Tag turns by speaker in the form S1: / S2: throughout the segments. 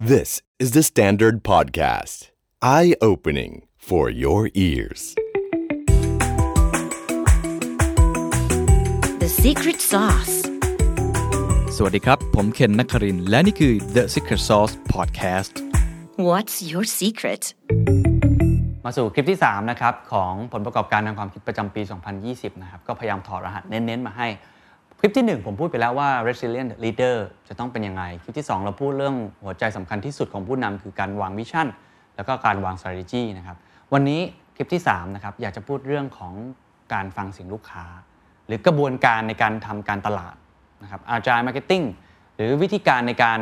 S1: This is the Standard Podcast. Eye opening for your ears.
S2: The secret sauce.
S3: สวัสดีครับ ผมเคนนักครินทร์และนี่คือ The Secret Sauce Podcast
S2: What's your secret?
S4: มาสู่คลิปที่ 3 นะครับ ของผลประกอบการทางความคิดประจำปี 2020 นะครับ ก็พยายามถอดรหัสเน้น ๆ มาให้ คลิปที่ 1 ผมพูดไปแล้วว่า resilient leader จะต้องเป็นยังไง คลิปที่ 2 เราพูดเรื่องหัวใจสำคัญที่สุดของผู้นำคือการวางวิชั่นแล้วก็การวาง strategy นะครับ วันนี้คลิปที่3นะครับอยากจะพูดเรื่องของการฟังเสียงลูกค้า หรือกระบวนการในการทำการตลาดนะครับ agile marketing หรือวิธีการในการ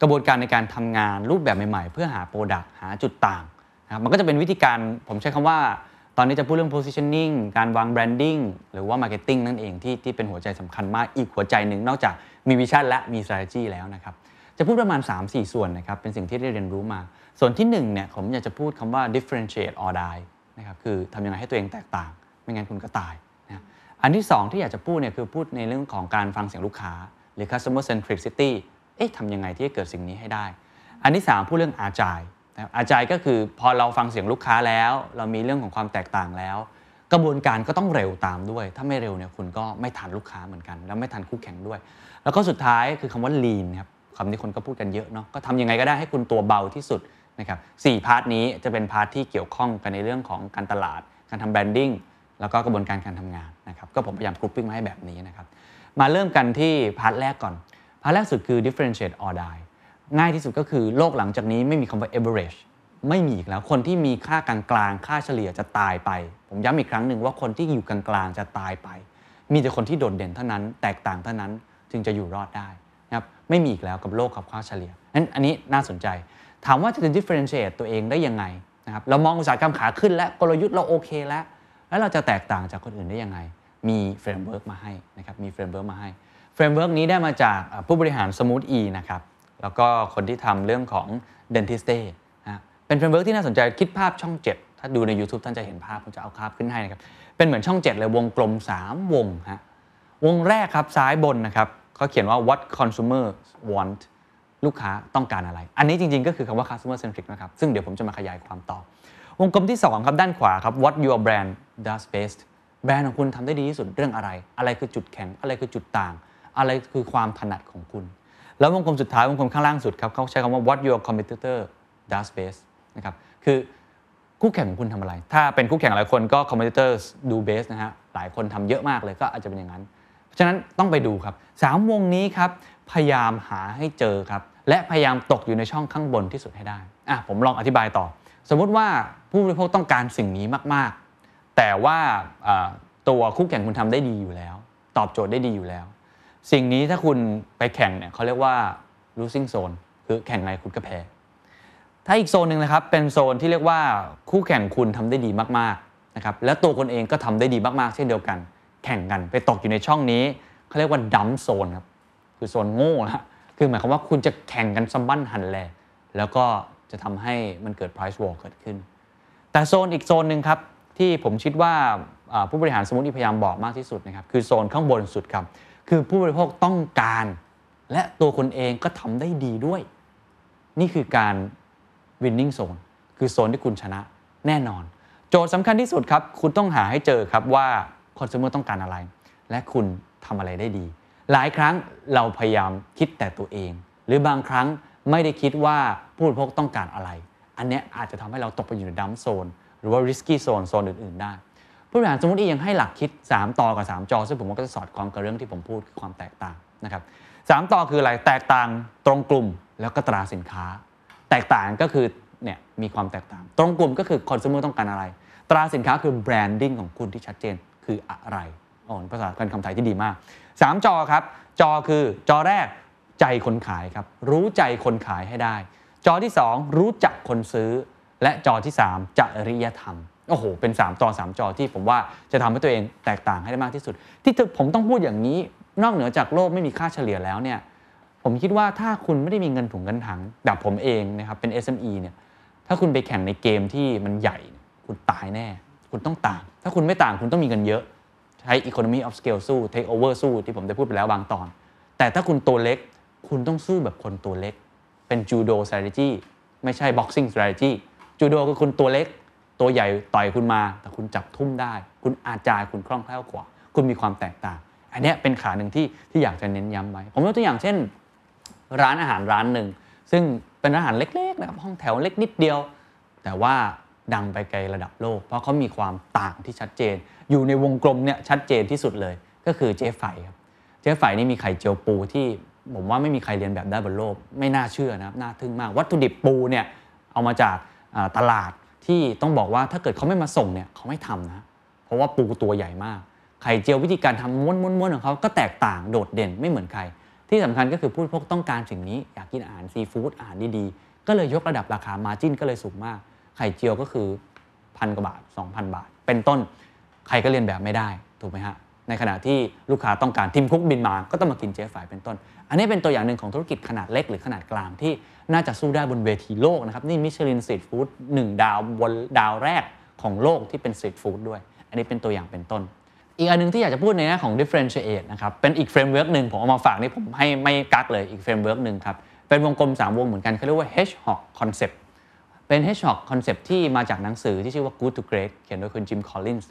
S4: กระบวนการในการทำงานรูปแบบใหม่ๆ เพื่อหา Product หาจุดต่างนะครับมันก็จะเป็นวิธีการผมใช้คำว่า ตอนนี้จะพูดเรื่อง positioning การวาง branding หรือว่า marketing นั่นเองที่ที่เป็นหัวใจสำคัญมากอีกหัวใจหนึ่งนอกจากมีวิชั่นและมี strategy แล้วนะครับ จะพูดประมาณ 3-4 ส่วนนะครับ เป็นสิ่งที่ได้เรียนรู้มา ส่วนที่1เนี่ยผมอยากจะพูดคำว่า differentiate or die นะครับคือทำยังไงให้ตัวเองแตกต่าง ไม่งั้นคุณก็ตายนะอันที่ 2 ที่อยากจะพูดเนี่ยคือพูดในเรื่องของการฟังเสียงลูกค้า หรือ customer centricity เอ๊ะทำยังไงที่จะเกิดสิ่งนี้ให้ได้ อันที่ 3 พูดเรื่องอาชัย agile นะครับ agile ก็คือพอเราฟังเสียงลูกค้าแล้ว เรามีเรื่องของความแตกต่างแล้ว กระบวนการก็ต้องเร็วตามด้วย ถ้าไม่เร็วเนี่ยคุณก็ไม่ทันลูกค้าเหมือนกัน แล้วไม่ทันคู่แข่งด้วย แล้วก็สุดท้ายคือคำว่า lean ครับคำที่คนก็พูดกันเยอะเนาะก็ทำยังไงก็ได้ให้คุณตัวเบาที่สุดนะครับสี่ part นี้จะเป็น part ที่เกี่ยวข้องกันในเรื่องของการตลาด การทำ branding แล้วก็กระบวนการการทำงานนะครับก็ผมพยายาม grouping มาให้แบบนี้นะครับมาเริ่มกันที่ part แรกก่อนpart แรกสุดคือ differentiate or die ง่ายที่สุดก็คือโลกหลังจากนี้ไม่มีคำว่า average ไม่มีอีกแล้วคนที่มีค่ากลางๆค่าเฉลี่ยจะตายไป ผมย้ำอีกครั้งหนึ่งว่าคนที่อยู่กลางๆจะตายไป มีแต่คนที่โดดเด่นเท่านั้น แตกต่างเท่านั้นจึงจะอยู่รอดได้นะครับไม่มีอีกแล้วกับโลกกับค่าเฉลี่ยนั้นอันนี้น่าสนใจ ถามว่าจะ differentiate ตัวเองได้ยังไงนะครับเรามองอุตสาหกรรมขาขึ้นและกลยุทธ์เราโอเคแล้ว แล้วเราจะแตกต่างจากคนอื่นได้ยังไง มี framework มาให้นะครับมี framework มาให้ framework นี้ได้มาจากผู้บริหาร Smooth E นะครับ แล้วก็คนที่ทำเรื่องของ Dentiste นะเป็น framework ที่น่าสนใจคิดภาพช่อง 7 ถ้าดูใน YouTube ท่านจะเห็นภาพผมจะเอาภาพขึ้นให้นะครับ เป็นเหมือนช่อง 7 เลยวงกลม 3 วงฮะวงแรกครับซ้ายบนนะครับเขาเขียนว่า what consumer want ลูกค้าต้องการอะไร อันนี้จริง ๆ ก็คือคำว่า customer centric นะครับ ซึ่งเดี๋ยวผมจะมาขยายความต่อ วงกลมที่ 2 ครับด้านขวาครับ what your brand does best แบรนด์ของคุณทำได้ดีที่สุดเรื่องอะไร อะไรคือจุดแข็ง อะไรคือจุดต่าง อะไรคือความถนัดของคุณ แล้ววงกลมสุดท้ายวงกลมข้างล่างสุดครับเขาใช้คำว่า what your competitor does best นะครับคือคู่แข่งของคุณทำอะไร ถ้าเป็นคู่แข่งหลายคนก็ competitors do best นะฮะหลายคนทำเยอะมากเลยก็อาจจะเป็นอย่างนั้น เพราะฉะนั้นต้องไปดูครับ3วงนี้ครับพยายามหาให้เจอครับและพยายามตกอยู่ในช่องข้างบนที่สุดให้ได้อะผมลองอธิบายต่อ สมมุติว่าผู้บริโภคต้องการสิ่งนี้มาก ๆ แต่ว่าอ่าตัวคู่แข่งคุณทำได้ดีอยู่แล้ว ตอบโจทย์ได้ดีอยู่แล้ว สิ่งนี้ถ้าคุณไปแข่งเนี่ยเขาเรียกว่า losing zone คือแข่งไงคุณก็แพ้ ถ้าอีกโซนหนึ่งนะครับ เป็นโซนที่เรียกว่าคู่แข่งคุณทำได้ดีมากๆนะครับแล้วตัวคนเองก็ทำได้ดีมากๆ เช่นเดียวกัน แข่งกันไปตกอยู่ในช่องนี้เขาเรียกว่าดัมโซนครับคือโซนโง่นะคือหมายความว่าคุณจะแข่งกันสมบันหันแลแล้วก็จะทำให้มันเกิด price war เกิดขึ้น แต่โซนอีกโซนหนึ่งครับที่ผมคิดว่าอ่าผู้บริหารสมมติพยายามบอกมากที่สุดนะครับคือโซนข้างบนสุดครับ คือผู้บริโภคต้องการ และตัวคนเองก็ทำได้ดีด้วย นี่คือการ winning zone คือโซนที่คุณชนะแน่นอน โจทย์สำคัญที่สุดครับ คุณต้องหาให้เจอครับว่า consumer ต้องการอะไร และคุณทำอะไรได้ดี หลายครั้งเราพยายามคิดแต่ตัวเอง หรือบางครั้งไม่ได้คิดว่าผู้บริโภคต้องการอะไร อันนี้อาจจะทำให้เราตกไปอยู่ในดัมโซน หรือว่า risky zone โซนอื่น ๆ ได้ ผู้บริหารสมมติอียังให้หลักคิด 3 ต่อกับ 3 จอ ซึ่งผมว่าก็จะสอดคล้องกับเรื่องที่ผมพูดคือความแตกต่างนะครับสามต่อคืออะไรแตกต่างตรงกลุ่มแล้วก็ตราสินค้า แตกต่างก็คือเนี่ยมีความแตกต่าง ตรงกลุ่มก็คือคอน sumer ต้องการอะไร ตราสินค้าคือแบรนดิ้งของคุณที่ชัดเจนคืออะไรอ๋อภาษาเป็นคำไทยที่ดีมาก 3 จอครับ จอคือจอแรกใจคนขายครับ รู้ใจคนขายให้ได้ จอที่ 2 รู้จักคนซื้อ และจอที่ 3จริยธรรม โอ้โหเป็น 3ต่อ3จอที่ผมว่าจะทำให้ตัวเองแตกต่างให้ได้มากที่สุด ที่ผมต้องพูดอย่างนี้นอกเหนือจากโลกไม่มีค่าเฉลี่ยแล้วเนี่ยผมคิดว่าถ้าคุณไม่ได้มีเงินถุงเงินถังแบบผมเองนะครับเป็น SME เนี่ยถ้าคุณไปแข่งในเกมที่มันใหญ่ คุณตายแน่ คุณต้องต่าง ถ้าคุณไม่ต่างคุณต้องมีเงินเยอะ ใช้ economy of scale สู้ take over สู้ที่ผมได้พูดไปแล้วบางตอน แต่ถ้าคุณตัวเล็กคุณต้องสู้แบบคนตัวเล็ก เป็น judo strategy ไม่ใช่ boxing strategy จูโดคือคุณตัวเล็ก ตัวใหญ่ต่อยคุณมา แต่คุณจับทุ่มได้ คุณอาจารย์คุณคล่องแคล่วกว่า คุณมีความแตกต่าง อันนี้เป็นขาหนึ่งที่ที่อยากจะเน้นย้ำไว้ ผมยกตัวอย่างเช่น ร้านอาหารร้านหนึ่ง ซึ่งเป็นร้านอาหารเล็กๆนะครับห้องแถวเล็กนิดเดียว แต่ว่าดังไปไกลระดับโลก เพราะเขามีความต่างที่ชัดเจน อยู่ในวงกลมเนี่ยชัดเจนที่สุดเลย ก็คือเจ๊ไฝครับเจ๊ไฝนี่มีไข่เจียวปูที่ผมว่าไม่มีใครเรียนแบบได้บนโลก ไม่น่าเชื่อนะครับน่าทึ่งมาก วัตถุดิบปูเนี่ยเอามาจากตลาด ที่ต้องบอกว่าถ้าเกิดเขาไม่มาส่งเนี่ยเขาไม่ทำนะเพราะว่าปูตัวใหญ่มากไข่เจียววิธีการทำม้วนๆของเขาก็แตกต่างโดดเด่นไม่เหมือนใคร ที่สำคัญก็คือผู้บริโภคต้องการสิ่งนี้อยากกินอาหารซีฟู้ดอาหารดีๆ ก็เลยยกระดับราคามาจิ้นก็เลยสูงมาก ไข่เจียวก็คือพันกว่าบาท 2,000 บาท เป็นต้นใครก็เรียนแบบไม่ได้ถูกไหมฮะในขณะที่ลูกค้าต้องการทิมคุกบินมาก็ต้องมากินเจ๊ฝ่ายเป็นต้น อันนี้เป็นตัวอย่างหนึ่งของธุรกิจขนาดเล็กหรือขนาดกลางที่น่าจะสู้ได้บนเวทีโลกนะครับ นี่มิชลินสตรีทฟู้ดหนึ่งดาวบนดาวแรกของโลกที่เป็นสตรีทฟู้ดด้วย อันนี้เป็นตัวอย่างเป็นต้น อีกอันหนึ่งที่อยากจะพูดในแง่ของ differentiate นะครับเป็นอีก framework หนึ่งผมเอามาฝากนี่ผมให้ไม่กั๊กเลยอีก framework หนึ่งครับเป็นวงกลม 3 วงเหมือนกันเขาเรียกว่า hedgehog concept เป็น hedgehog concept ที่มาจากหนังสือที่ชื่อว่า Good to Great เขียนโดยคุณ Jim Collins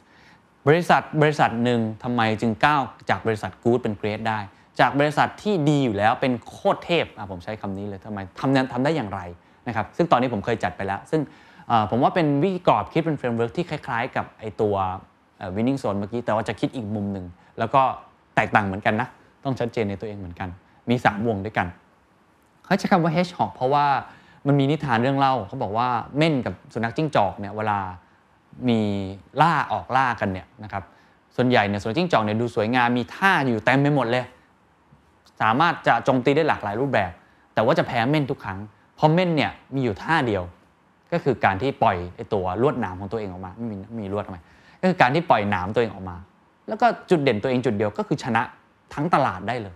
S4: บริษัทบริษัทหนึ่งทำไมจึงก้าวจากบริษัท Good เป็น Great ได้ จากบริษัทที่ดีอยู่แล้วเป็นโคตรเทพผมใช้คำนี้เลยทำไมทำทำได้อย่างไรนะครับซึ่งตอนนี้ผมเคยจัดไปแล้ว ซึ่งผมว่าเป็นวิธีกรอบคิดเป็น framework ที่คล้ายๆ กับไอตัว winning zone เมื่อกี้แต่ว่าจะคิดอีกมุมหนึ่งแล้วก็แตกต่างเหมือนกันนะ ต้องชัดเจนในตัวเองเหมือนกัน มี 3 วงด้วยกันเขาใช้คำว่า hedgehog เพราะว่ามันมีนิทานเรื่องเล่าเขาบอกว่าเม่นกับสุนัขจิ้งจอกเนี่ยเวลามีล่าออกล่ากันเนี่ยนะครับส่วนใหญ่เนี่ยสุนัขจิ้งจอกเนี่ยดูสวยงามมีท่าอยู่เต็มไปหมดเลย สามารถจะโจมตีได้หลากหลายรูปแบบ แต่ว่าจะแพ้เม่นทุกครั้ง เพราะเม่นเนี่ยมีอยู่ท่าเดียว ก็คือการที่ปล่อยไอตัวลวดหนามของตัวเองออกมาไม่มีมีลวดทำไมก็คือการที่ปล่อยหนามตัวเองออกมา แล้วก็จุดเด่นตัวเองจุดเดียวก็คือชนะทั้งตลาดได้เลย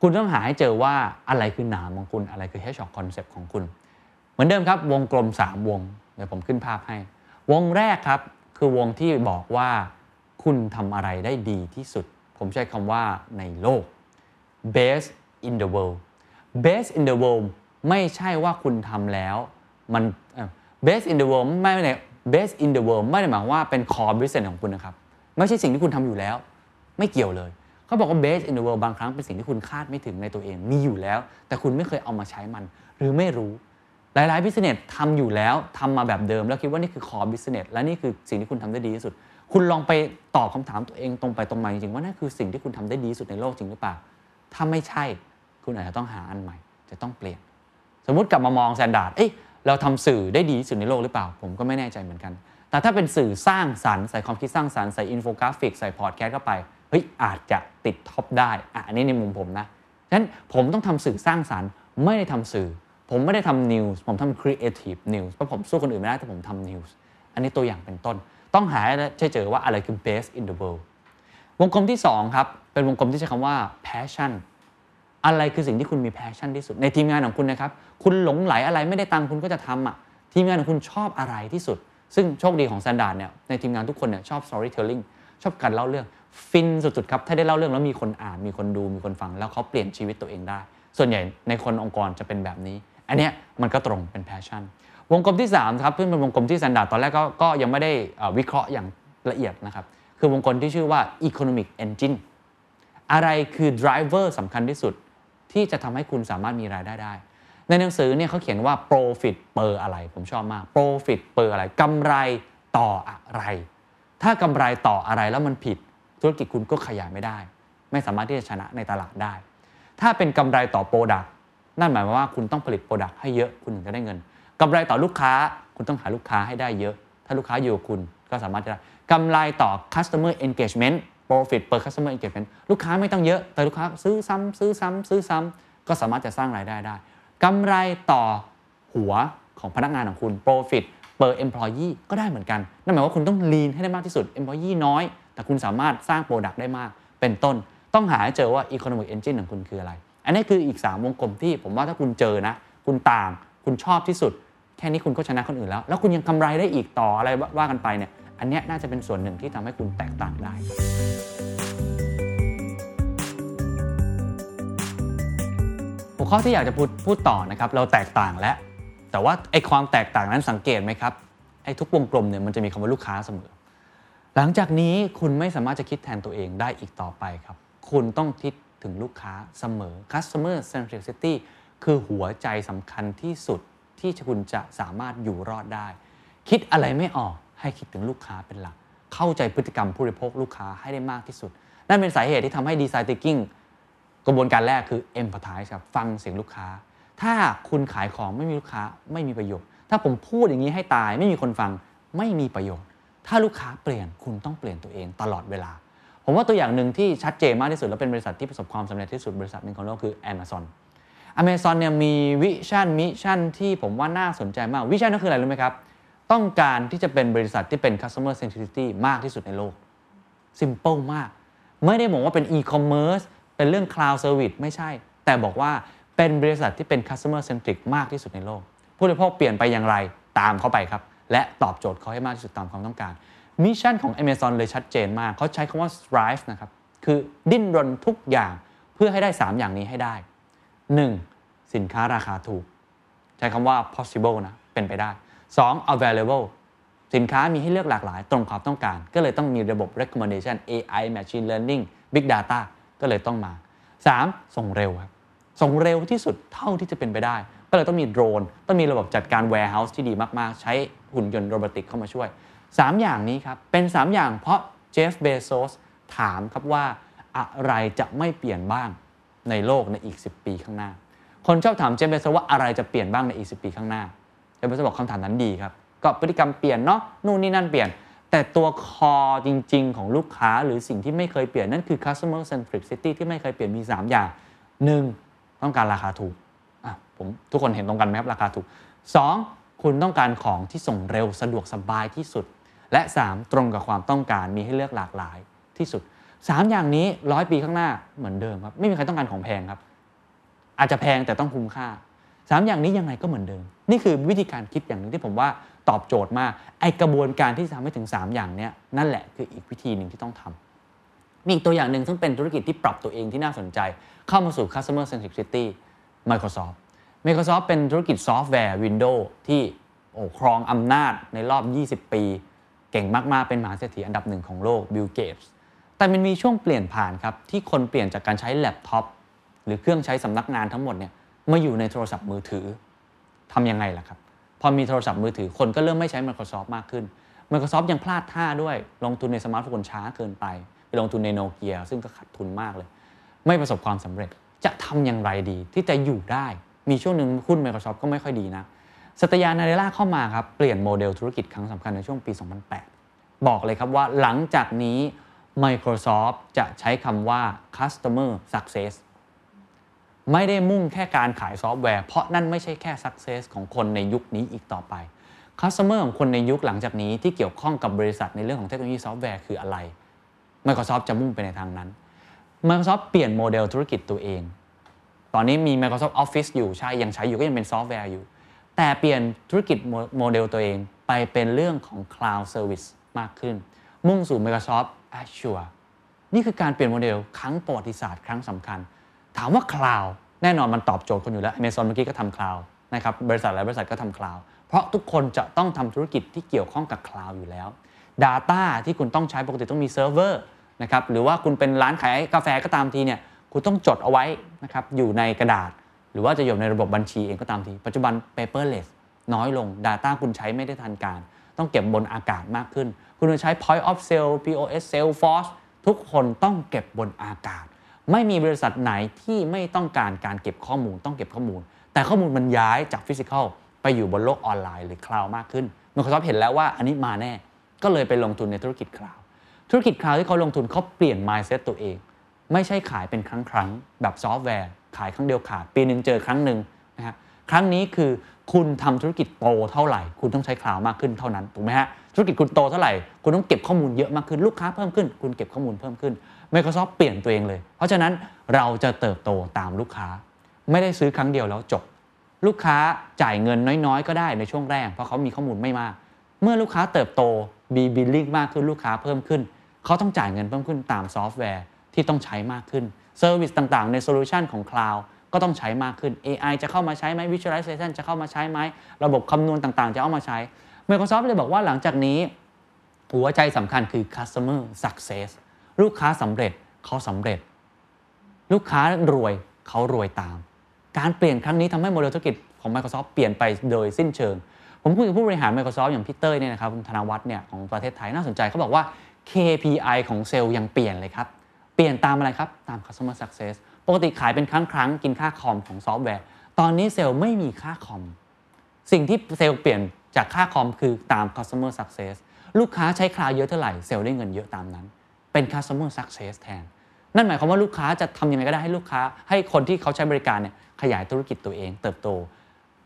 S4: คุณต้องหาให้เจอว่าอะไรคือหนามของคุณอะไรคือ hedgehog concept ของคุณ เหมือนเดิมครับวงกลม 3 วงเดี๋ยวผมขึ้นภาพให้ วงแรกครับคือวงที่บอกว่าคุณทำอะไรได้ดีที่สุด ผมใช้คำว่าในโลก best in the world best in the world ไม่ใช่ว่าคุณทำแล้ว มัน best in the world ไม่ได้ best in the world ไม่ได้หมายว่าเป็น core business ของคุณนะครับ ไม่ใช่สิ่งที่คุณทำอยู่แล้ว ไม่เกี่ยวเลย เขาบอกว่า best in the world บางครั้งเป็นสิ่งที่คุณคาดไม่ถึงในตัวเอง มีอยู่แล้ว แต่คุณไม่เคยเอามาใช้มัน หรือไม่รู้ หลายๆ business ทำอยู่แล้วทำมาแบบเดิม แล้วคิดว่านี่คือ core business และนี่คือสิ่งที่คุณทำได้ดีที่สุด คุณลองไปตอบคำถามตัวเองตรงไปตรงมาจริงๆว่านั่นคือสิ่งที่คุณทำได้ดีที่สุดในโลกจริงหรือเปล่า ถ้าไม่ใช่ คุณอาจจะต้องหาอันใหม่ จะต้องเปลี่ยน สมมุติกลับมามอง Standard เอ้ยเราทำสื่อได้ดีที่สุดในโลกหรือเปล่า ผมก็ไม่แน่ใจเหมือนกัน แต่ถ้าเป็นสื่อสร้างสรรค์ใส่ความคิดสร้างสรรค์ใส่อินโฟกราฟิกใส่พอดแคสต์เข้าไปเฮ้ยอาจจะติด top ได้อะอันนี้ในมุมผมนะฉะนั้นผมต้องทำสื่อสร้างสรรค์ ไม่ได้ทำสื่อ ผมไม่ได้ทำ news ผมทำ creative news เพราะผมสู้คนอื่นไม่ได้แต่ผมทำ newsอันนี้ตัวอย่างเป็นต้น ต้องหาให้เจอว่าอะไรคือ best in the world วงกลมที่สองครับเป็นวงกลมที่ใช้คำว่า passion อะไรคือสิ่งที่คุณมี passion ที่สุด ในทีมงานของคุณนะครับ คุณหลงใหลอะไรไม่ได้ตังคุณก็จะทำอะทีมงานของคุณชอบอะไรที่สุด ซึ่งโชคดีของ s ซนดาร์ดเนี่ยในทีมงานทุกคนเนี่ยชอบ storytelling ชอบการเล่าเรื่องฟินสุดๆครับ ถ้าได้เล่าเรื่องแล้วมีคนอ่าน มีคนดูมีคนฟัง แล้วเขาเปลี่ยนชีวิตตัวเองได้ ส่วนใหญ่ในคนองค์กรจะเป็นแบบนี้ อันเนี้ยมันก็ตรงเป็น passion วงกลมที่3ครับซึ่งเป็นวงกลมที่ s ซนดาร์ดตอนแรกก็ก็ยังไม่ได้วิเคราะห์อย่างละเอียดนะครับ คือวงกลมที่ชื่อว่า economic engine อะไรคือ driver สำคัญที่สุด ที่จะทำให้คุณสามารถมีรายได้ได้ ในหนังสือเนี่ยเขาเขียนว่า profit per อะไร ผมชอบมาก profit per อะไรกำไรต่ออะไร ถ้ากำไรต่ออะไรแล้วมันผิด ธุรกิจคุณก็ขยายไม่ได้ ไม่สามารถที่จะชนะในตลาดได้ ถ้าเป็นกำไรต่อ product นั่นหมายความว่าคุณต้องผลิต product ให้เยอะคุณถึงจะได้เงินกำไรต่อลูกค้าคุณต้องหาลูกค้าให้ได้เยอะ ถ้าลูกค้าอยู่กับคุณก็สามารถจะได้ กำไรต่อ customer engagement profit per customer engagement ลูกค้าไม่ต้องเยอะ แต่ลูกค้าซื้อซ้ำซื้อซ้ำซื้อซ้ำก็สามารถจะสร้างรายได้ได้กำไรต่อหัวของพนักงานของคุณ profit per employee ก็ได้เหมือนกัน นั่นหมายว่าคุณต้อง lean ให้ได้มากที่สุด employee น้อย แต่คุณสามารถสร้าง product ได้มาก เป็นต้น ต้องหาให้เจอว่า economic engine ของคุณคืออะไร อันนี้คืออีก 3 วงกลมที่ผมว่าถ้าคุณเจอนะ คุณต่างคุณชอบที่สุด แค่นี้คุณก็ชนะคนอื่นแล้ว แล้วคุณยังกำไรได้อีกต่ออะไรว่ากันไปเนี่ย อันนี้น่าจะเป็นส่วนหนึ่งที่ทำให้คุณแตกต่างได้หัวข้อที่อยากจะพูดพูดต่อนะครับ เราแตกต่างแล้วแต่ว่าไอ้ความแตกต่างนั้นสังเกตไหมครับไอ้ทุกวงกลมเนี่ยมันจะมีคำว่าลูกค้าเสมอ หลังจากนี้คุณไม่สามารถจะคิดแทนตัวเองได้อีกต่อไปครับ คุณต้องคิดถึงลูกค้าเสมอ customer centricity คือหัวใจสำคัญที่สุดที่คุณจะสามารถอยู่รอดได้ คิดอะไรไม่ออก ให้คิดถึงลูกค้าเป็นหลัก เข้าใจพฤติกรรมผู้บริโภคลูกค้าให้ได้มากที่สุด นั่นเป็นสาเหตุที่ทำให้ design thinking กระบวนการแรกคือ empathize ครับฟังเสียงลูกค้า ถ้าคุณขายของไม่มีลูกค้าไม่มีประโยชน์ ถ้าผมพูดอย่างนี้ให้ตายไม่มีคนฟังไม่มีประโยชน์ ถ้าลูกค้าเปลี่ยนคุณต้องเปลี่ยนตัวเองตลอดเวลา ผมว่าตัวอย่างหนึ่งที่ชัดเจนมากที่สุด และเป็นบริษัทที่ประสบความสำเร็จที่สุดบริษัทหนึ่งของโลกคือ Amazon Amazon เนี่ยมี vision mission ที่ผมว่าน่าสนใจมาก vision ก็คืออะไรรู้ไหมครับ ต้องการที่จะเป็นบริษัทที่เป็น customer centricity มากที่สุดในโลก simple มาก ไม่ได้บอกว่าเป็น e-commerce เป็นเรื่อง cloud service ไม่ใช่ แต่บอกว่าเป็นบริษัทที่เป็น customer centric มากที่สุดในโลก ผู้บริโภคเปลี่ยนไปอย่างไรตามเข้าไปครับ และตอบโจทย์เขาให้มากที่สุดตามความต้องการ mission ของ Amazon เลยชัดเจนมาก เขาใช้คำว่า strive นะครับ คือดิ้นรนทุกอย่างเพื่อให้ได้ 3 อย่างนี้ให้ได้ 1. สินค้าราคาถูก ใช้คำว่า possible นะ เป็นไปได้ 2. available สินค้ามีให้เลือกหลากหลายตรงความต้องการ ก็เลยต้องมีระบบ recommendation AI machine learning big data ก็เลยต้องมา 3. ส่งเร็วครับส่งเร็วที่สุดเท่าที่จะเป็นไปได้ ก็เลยต้องมีโดรน ต้องมีระบบจัดการ warehouse ที่ดีมาก ๆ ใช้หุ่นยนต์โรบอติกเข้ามาช่วย 3 อย่างนี้ครับ เป็น 3 อย่างเพราะเจฟเบโซสถามครับว่าอะไรจะไม่เปลี่ยนบ้างในโลกในอีก 10 ปีข้างหน้า คนชอบถามเจฟเบโซว่าอะไรจะเปลี่ยนบ้างในอีก 10 ปีข้างหน้า เจฟเบโซบอกคำถามนั้นดีครับ ก็พฤติกรรมเปลี่ยนเนาะนู่นนี่นั่นเปลี่ยน แต่ตัวคอจริง ๆ ของลูกค้าหรือสิ่งที่ไม่เคยเปลี่ยนนั่นคือ customer centricity ที่ไม่เคยเปลี่ยนมี 3 อย่าง 1. ต้องการราคาถูกอะผมทุกคนเห็นตรงกันไหมครับราคาถูก 2. คุณต้องการของที่ส่งเร็วสะดวกสบายที่สุด และ 3. ตรงกับความต้องการมีให้เลือกหลากหลายที่สุด 3 อย่างนี้ร้อยปีข้างหน้าเหมือนเดิมครับไม่มีใครต้องการของแพงครับ อาจจะแพงแต่ต้องคุ้มค่า 3 อย่างนี้ยังไงก็เหมือนเดิม นี่คือวิธีการคิดอย่างหนึ่งที่ผมว่าตอบโจทย์มากไอกระบวนการที่ทำให้ถึง 3 อย่างเนี้ยนั่นแหละคืออีกวิธีหนึ่งที่ต้องทำมีอีกตัวอย่างหนึ่งซึ่งเป็นธุรกิจที่ปรับตัวเองที่น่าสนใจ เข้ามาสู่ customer centricity Microsoft Microsoft เป็นธุรกิจซอฟต์แวร์ Windows ที่โอ้ครองอำนาจในรอบ 20 ปี เก่งมาก ๆ เป็นมหาเศรษฐีอันดับหนึ่งของโลก Bill Gates แต่มันมีช่วงเปลี่ยนผ่านครับ ที่คนเปลี่ยนจากการใช้แล็ปท็อปหรือเครื่องใช้สำนักงานทั้งหมดเนี่ยมาอยู่ในโทรศัพท์มือถือ ทำยังไงล่ะครับ พอมีโทรศัพท์มือถือคนก็เริ่มไม่ใช้ Microsoft มากขึ้น Microsoft ยังพลาดท่าด้วย ลงทุนในสมาร์ทโฟนช้าเกินไป ไปลงทุนในโนเกียซึ่งก็ขาดทุนมากเลย ไม่ประสบความสำเร็จจะทำอย่างไรดี ที่จะอยู่ได้มีช่วงหนึ่งหุ้น Microsoft ก็ไม่ค่อยดีนะสตยานาเดล่าเข้ามาครับเปลี่ยนโมเดลธุรกิจครั้งสำคัญในช่วงปี 2008 บอกเลยครับว่าหลังจากนี้ Microsoft จะใช้คำว่า customer success ไม่ได้มุ่งแค่การขายซอฟต์แวร์ เพราะนั่นไม่ใช่แค่ success ของคนในยุคนี้อีกต่อไป customer ของคนในยุคหลังจากนี้ที่เกี่ยวข้องกับบริษัทในเรื่องของเทคโนโลยีซอฟต์แวร์คืออะไร Microsoft จะมุ่งไปในทางนั้น Microsoft เปลี่ยนโมเดลธุรกิจตัวเอง ตอนนี้มี Microsoft Office อยู่ใช่ยังใช้อยู่ก็ยังเป็นซอฟต์แวร์อยู่ แต่เปลี่ยนธุรกิจโมเดลตัวเองไปเป็นเรื่องของ Cloud Service มากขึ้น มุ่งสู่ Microsoft Azure นี่คือการเปลี่ยนโมเดลครั้งประวัติศาสตร์ครั้งสำคัญ ถามว่า Cloud แน่นอนมันตอบโจทย์คนอยู่แล้ว Amazon เมื่อกี้ก็ทำ Cloud นะครับบริษัทหลายบริษัทก็ทำ Cloud เพราะทุกคนจะต้องทำธุรกิจที่เกี่ยวข้องกับ Cloud อยู่แล้ว Data ที่คุณต้องใช้ปกติต้องมีเซิร์ฟเวอร์นะครับหรือว่าคุณเป็นร้านขายกาแฟก็ตามทีเนี่ยคุณต้องจดเอาไว้นะครับอยู่ในกระดาษ หรือว่าจะอยู่ในระบบบัญชีเองก็ตามที ปัจจุบัน paperless น้อยลง Data คุณใช้ไม่ได้ทันการ ต้องเก็บบนอากาศมากขึ้น คุณจะใช้ point of sale POS Salesforce ทุกคนต้องเก็บบนอากาศ ไม่มีบริษัทไหนที่ไม่ต้องการการเก็บข้อมูลต้องเก็บข้อมูล แต่ข้อมูลมันย้ายจาก physical ไปอยู่บนโลกออนไลน์หรือ cloud มากขึ้น Microsoft เห็นแล้วว่าอันนี้มาแน่ ก็เลยไปลงทุนในธุรกิจ cloud ธุรกิจ cloud ที่เขาลงทุนเขาเปลี่ยน mindset ตัวเอง ไม่ใช่ขายเป็นครั้งครั้งแบบซอฟต์แวร์ ขายครั้งเดียวขาด ปีหนึ่งเจอครั้งหนึ่งนะฮะครั้งนี้คือคุณทำธุรกิจโตเท่าไหร่ คุณต้องใช้คลาวด์มากขึ้นเท่านั้นถูกไหมฮะธุรกิจคุณโตเท่าไหร่ คุณต้องเก็บข้อมูลเยอะมากขึ้นลูกค้าเพิ่มขึ้น คุณเก็บข้อมูลเพิ่มขึ้น Microsoft เปลี่ยนตัวเองเลย เพราะฉะนั้นเราจะเติบโตตามลูกค้า ไม่ได้ซื้อครั้งเดียวแล้วจบ ลูกค้าจ่ายเงินน้อยๆ ก็ได้ในช่วงแรก เพราะเขามีข้อมูลไม่มาก เมื่อลูกค้าเติบโตมี billing มากขึ้นลูกค้าเพิ่มขึ้น เขาต้องจ่ายเงินเพิ่มขึ้นตามซอฟต์แวร์ที่ต้องใช้มากขึ้น service ต่างๆ ใน solution ของ Cloud ก็ต้องใช้มากขึ้น AI จะเข้ามาใช้ไหม Visualization จะเข้ามาใช้ไหม ระบบคำนวณต่างๆ จะเอามาใช้ Microsoft เลยบอกว่าหลังจากนี้ หัวใจสำคัญคือ customer success ลูกค้าสำเร็จเขาสำเร็จ ลูกค้ารวยเขารวยตาม การเปลี่ยนครั้งนี้ทำให้โมเดลธุรกิจของ Microsoft เปลี่ยนไปโดยสิ้นเชิง ผมคุยกับผู้บริหาร Microsoft อย่างพี่เต้ยเนี่ยนะครับธนวัฒน์เนี่ยของประเทศไทยน่าสนใจเขาบอกว่า KPI ของเซลล์ยังเปลี่ยนเลยครับ เปลี่ยนตามอะไรครับ ตาม customer success ปกติขายเป็นครั้งครั้งกินค่าคอมของซอฟต์แวร์ ตอนนี้เซลล์ไม่มีค่าคอม สิ่งที่เซลล์เปลี่ยนจากค่าคอมคือตาม customer success ลูกค้าใช้คลาวด์เยอะเท่าไหร่เซลล์ได้เงินเยอะตามนั้น เป็น customer success แทน นั่นหมายความว่าลูกค้าจะทำยังไงก็ได้ให้ลูกค้า ให้คนที่เขาใช้บริการเนี่ยขยายธุรกิจตัวเองเติบโต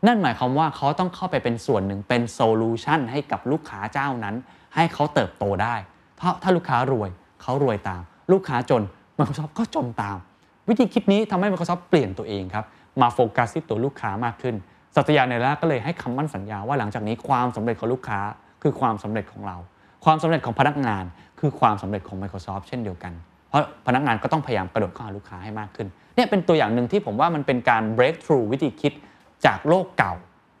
S4: นั่นหมายความว่าเขาต้องเข้าไปเป็นส่วนหนึ่งเป็น solution ให้กับลูกค้าเจ้านั้น ให้เขาเติบโตได้ เพราะถ้าลูกค้ารวยเขารวยตาม ลูกค้าจน Microsoft ก็จนตาม วิธีคิดนี้ทำให้ Microsoft เปลี่ยนตัวเองครับมาโฟกัสที่ตัวลูกค้ามากขึ้นสัตยา นาเดลลาก็เลยให้คำมั่นสัญญาว่าหลังจากนี้ความสำเร็จของลูกค้าคือความสำเร็จของเรา ความสำเร็จของพนักงาน คือความสำเร็จของ Microsoft เช่นเดียวกัน เพราะพนักงานก็ต้องพยายามกระโดดเข้าหาลูกค้าให้มากขึ้นเนี่ยเป็นตัวอย่างหนึ่งที่ผมว่ามันเป็นการ break through วิธีคิดจากโลกเก่า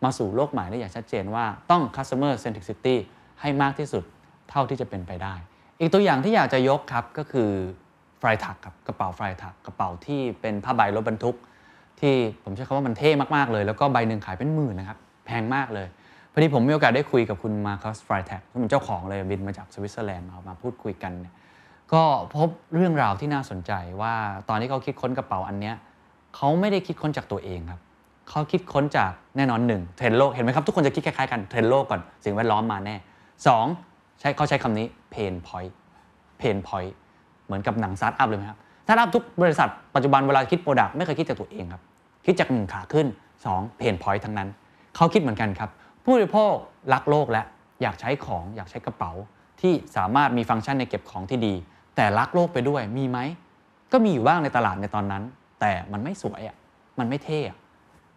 S4: มาสู่โลกใหม่ได้อย่างชัดเจนว่าต้อง customer centricity ให้มากที่สุดเท่าที่จะเป็นไปได้ อีกตัวอย่างที่อยากจะยกครับก็คือ Freitag ครับกระเป๋า Freitag กระเป๋าที่เป็นผ้าใบรถบรรทุก ที่ผมใช้คำว่ามันเท่มากๆเลย แล้วก็ใบหนึ่งขายเป็นหมื่นนะครับแพงมากเลย พอดีผมมีโอกาสได้คุยกับคุณมาคัส Freitag ที่เป็นเจ้าของเลยบินมาจากสวิตเซอร์แลนด์มามาพูดคุยกันเนี่ยก็พบเรื่องราวที่น่าสนใจว่าตอนที่เขาคิดค้นกระเป๋าอันเนี้ยเขาไม่ได้คิดค้นจากตัวเองครับเขาคิดค้นจากแน่นอนหนึ่งเทรนด์โลกเห็นไหมครับ ทุกคนจะคิดคล้ายๆกันเทรนด์โลกก่อนสิ่งแวดล้อมมาแน่สองใช้เขาใช้คำนี้ pain point pain point เหมือนกับหนังสตาร์ทอัพเลยไหมครับสตาร์ทอัพทุกบริษัทปัจจุบันเวลาคิด product ไม่เคยคิดจากตัวเองครับคิดจากหนึ่งขาขึ้น2 pain point ทั้งนั้นเขาคิดเหมือนกันครับ ผู้บริโภครักโลกและอยากใช้ของอยากใช้กระเป๋า ที่สามารถมีฟังก์ชันในเก็บของที่ดี แต่รักโลกไปด้วยมีไหม ก็มีอยู่บ้างในตลาดในตอนนั้น แต่มันไม่สวยอะมันไม่เท่อะ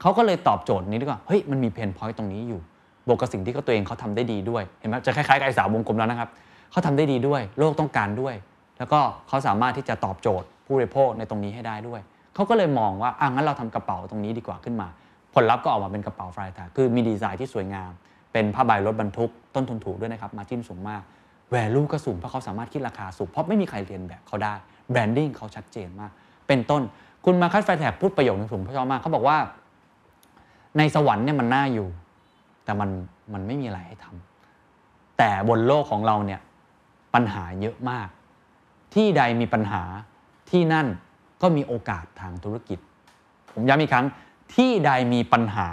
S4: เขาก็เลยตอบโจทย์นี้ดีกว่าเฮ้ยมันมีเพนพอยต์ตรงนี้อยู่บวกกับสิ่งที่เขาตัวเองเขาทำได้ดีด้วยเห็นไหมจะคล้ายๆกับไอ้สาววงกลมแล้วนะครับเขาทำได้ดีด้วย โลกต้องการด้วย แล้วก็เขาสามารถที่จะตอบโจทย์ผู้บริโภคในตรงนี้ให้ได้ด้วยเขาก็เลยมองว่าอะงั้นเราทำกระเป๋าตรงนี้ดีกว่าขึ้นมา ผลลัพธ์ก็ออกมาเป็นกระเป๋า Freitag คือมีดีไซน์ที่สวยงาม เป็นผ้าใบรถบรรทุก ต้นทุนถูกด้วยนะครับ margin สูงมาก value ก็สูงเพราะเขาสามารถคิดราคาสูง เพราะไม่มีใครเลียนแบบเขาได้ branding เขาชัดเจนมาก เป็นต้นคุณมาคัส Freitag พูดประโยคนึงผมชอบมากเขาบอกว่า ในสวรรค์เนี่ยมันน่าอยู่ แต่มันมันไม่มีอะไรให้ทำแต่บนโลกของเราเนี่ยปัญหาเยอะมาก ที่ใดมีปัญหาที่นั่นก็มีโอกาสทางธุรกิจ ผมย้ำอีกครั้ง ที่ใดมีปัญหา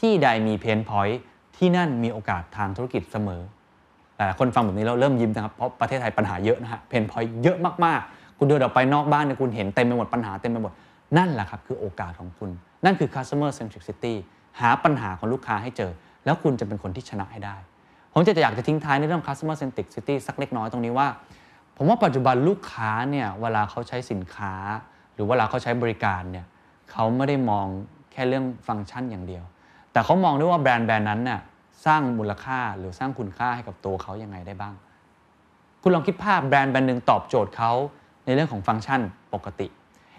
S4: ที่ใดมีเพนพอยท์ที่นั่นมีโอกาสทางธุรกิจเสมอหลายคนฟังแบบนี้เราเริ่มยิ้มนะครับ เพราะประเทศไทยปัญหาเยอะนะฮะเพนพอยท์เยอะมากๆ คุณเดินออกไปนอกบ้านเนี่ยคุณเห็นเต็มไปหมดปัญหาเต็มไปหมด นั่นแหละครับคือโอกาสของคุณ นั่นคือ customer centricity หาปัญหาของลูกค้าให้เจอ แล้วคุณจะเป็นคนที่ชนะให้ได้ ผมจะอยากจะทิ้งท้ายในเรื่อง customer centricity สักเล็กน้อยตรงนี้ว่า ผมว่าปัจจุบันลูกค้าเนี่ยเวลาเขาใช้สินค้า หรือเวลาเขาใช้บริการเนี่ยเขาไม่ได้มอง แค่เรื่องฟังก์ชันอย่างเดียว แต่เขามองด้วยว่าแบรนด์แบรนด์นั้นน่ะสร้างมูลค่าหรือสร้างคุณค่าให้กับตัวเขายังไงได้บ้าง คุณลองคิดภาพแบรนด์แบรนด์หนึ่งตอบโจทย์เขาในเรื่องของฟังก์ชันปกติ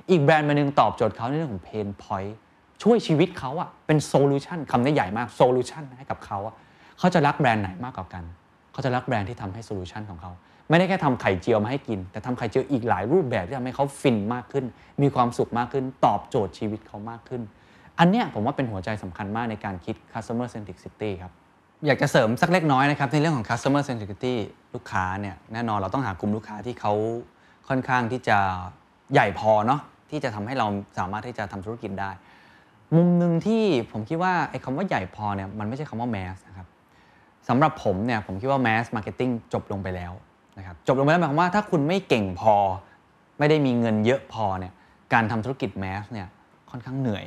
S4: อีกแบรนด์แบรนด์หนึ่งตอบโจทย์เขาในเรื่องของ pain point ช่วยชีวิตเขาอะเป็น solution คำนี้ใหญ่มาก solution ให้กับเขาอะเขาจะรักแบรนด์ไหนมากกว่ากัน เขาจะรักแบรนด์ที่ทำให้ solution ของเขาไม่ได้แค่ทำไข่เจียวมาให้กิน แต่ทำไข่เจียวอีกหลายรูปแบบที่ทำให้เขาฟินมากขึ้น มีความสุขมากขึ้น ตอบโจทย์ชีวิตเขามากขึ้น อันเนี้ยผมว่าเป็นหัวใจสำคัญมากในการคิด customer centricity ครับอยากจะเสริมสักเล็กน้อยนะครับในเรื่องของ customer centricity ลูกค้าเนี่ยแน่นอนเราต้องหากลุ่มลูกค้าที่เขาค่อนข้างที่จะใหญ่พอเนาะที่จะทำให้เราสามารถที่จะทำธุรกิจได้ มุมหนึ่งที่ผมคิดว่าไอ้คำว่าใหญ่พอเนี่ยมันไม่ใช่คำว่า mass นะครับสำหรับผมเนี่ยผมคิดว่า mass marketing จบลงไปแล้วนะครับจบลงไปแล้วหมายความว่าถ้าคุณไม่เก่งพอ ไม่ได้มีเงินเยอะพอเนี่ยการทำธุรกิจ mass เนี่ยค่อนข้างเหนื่อย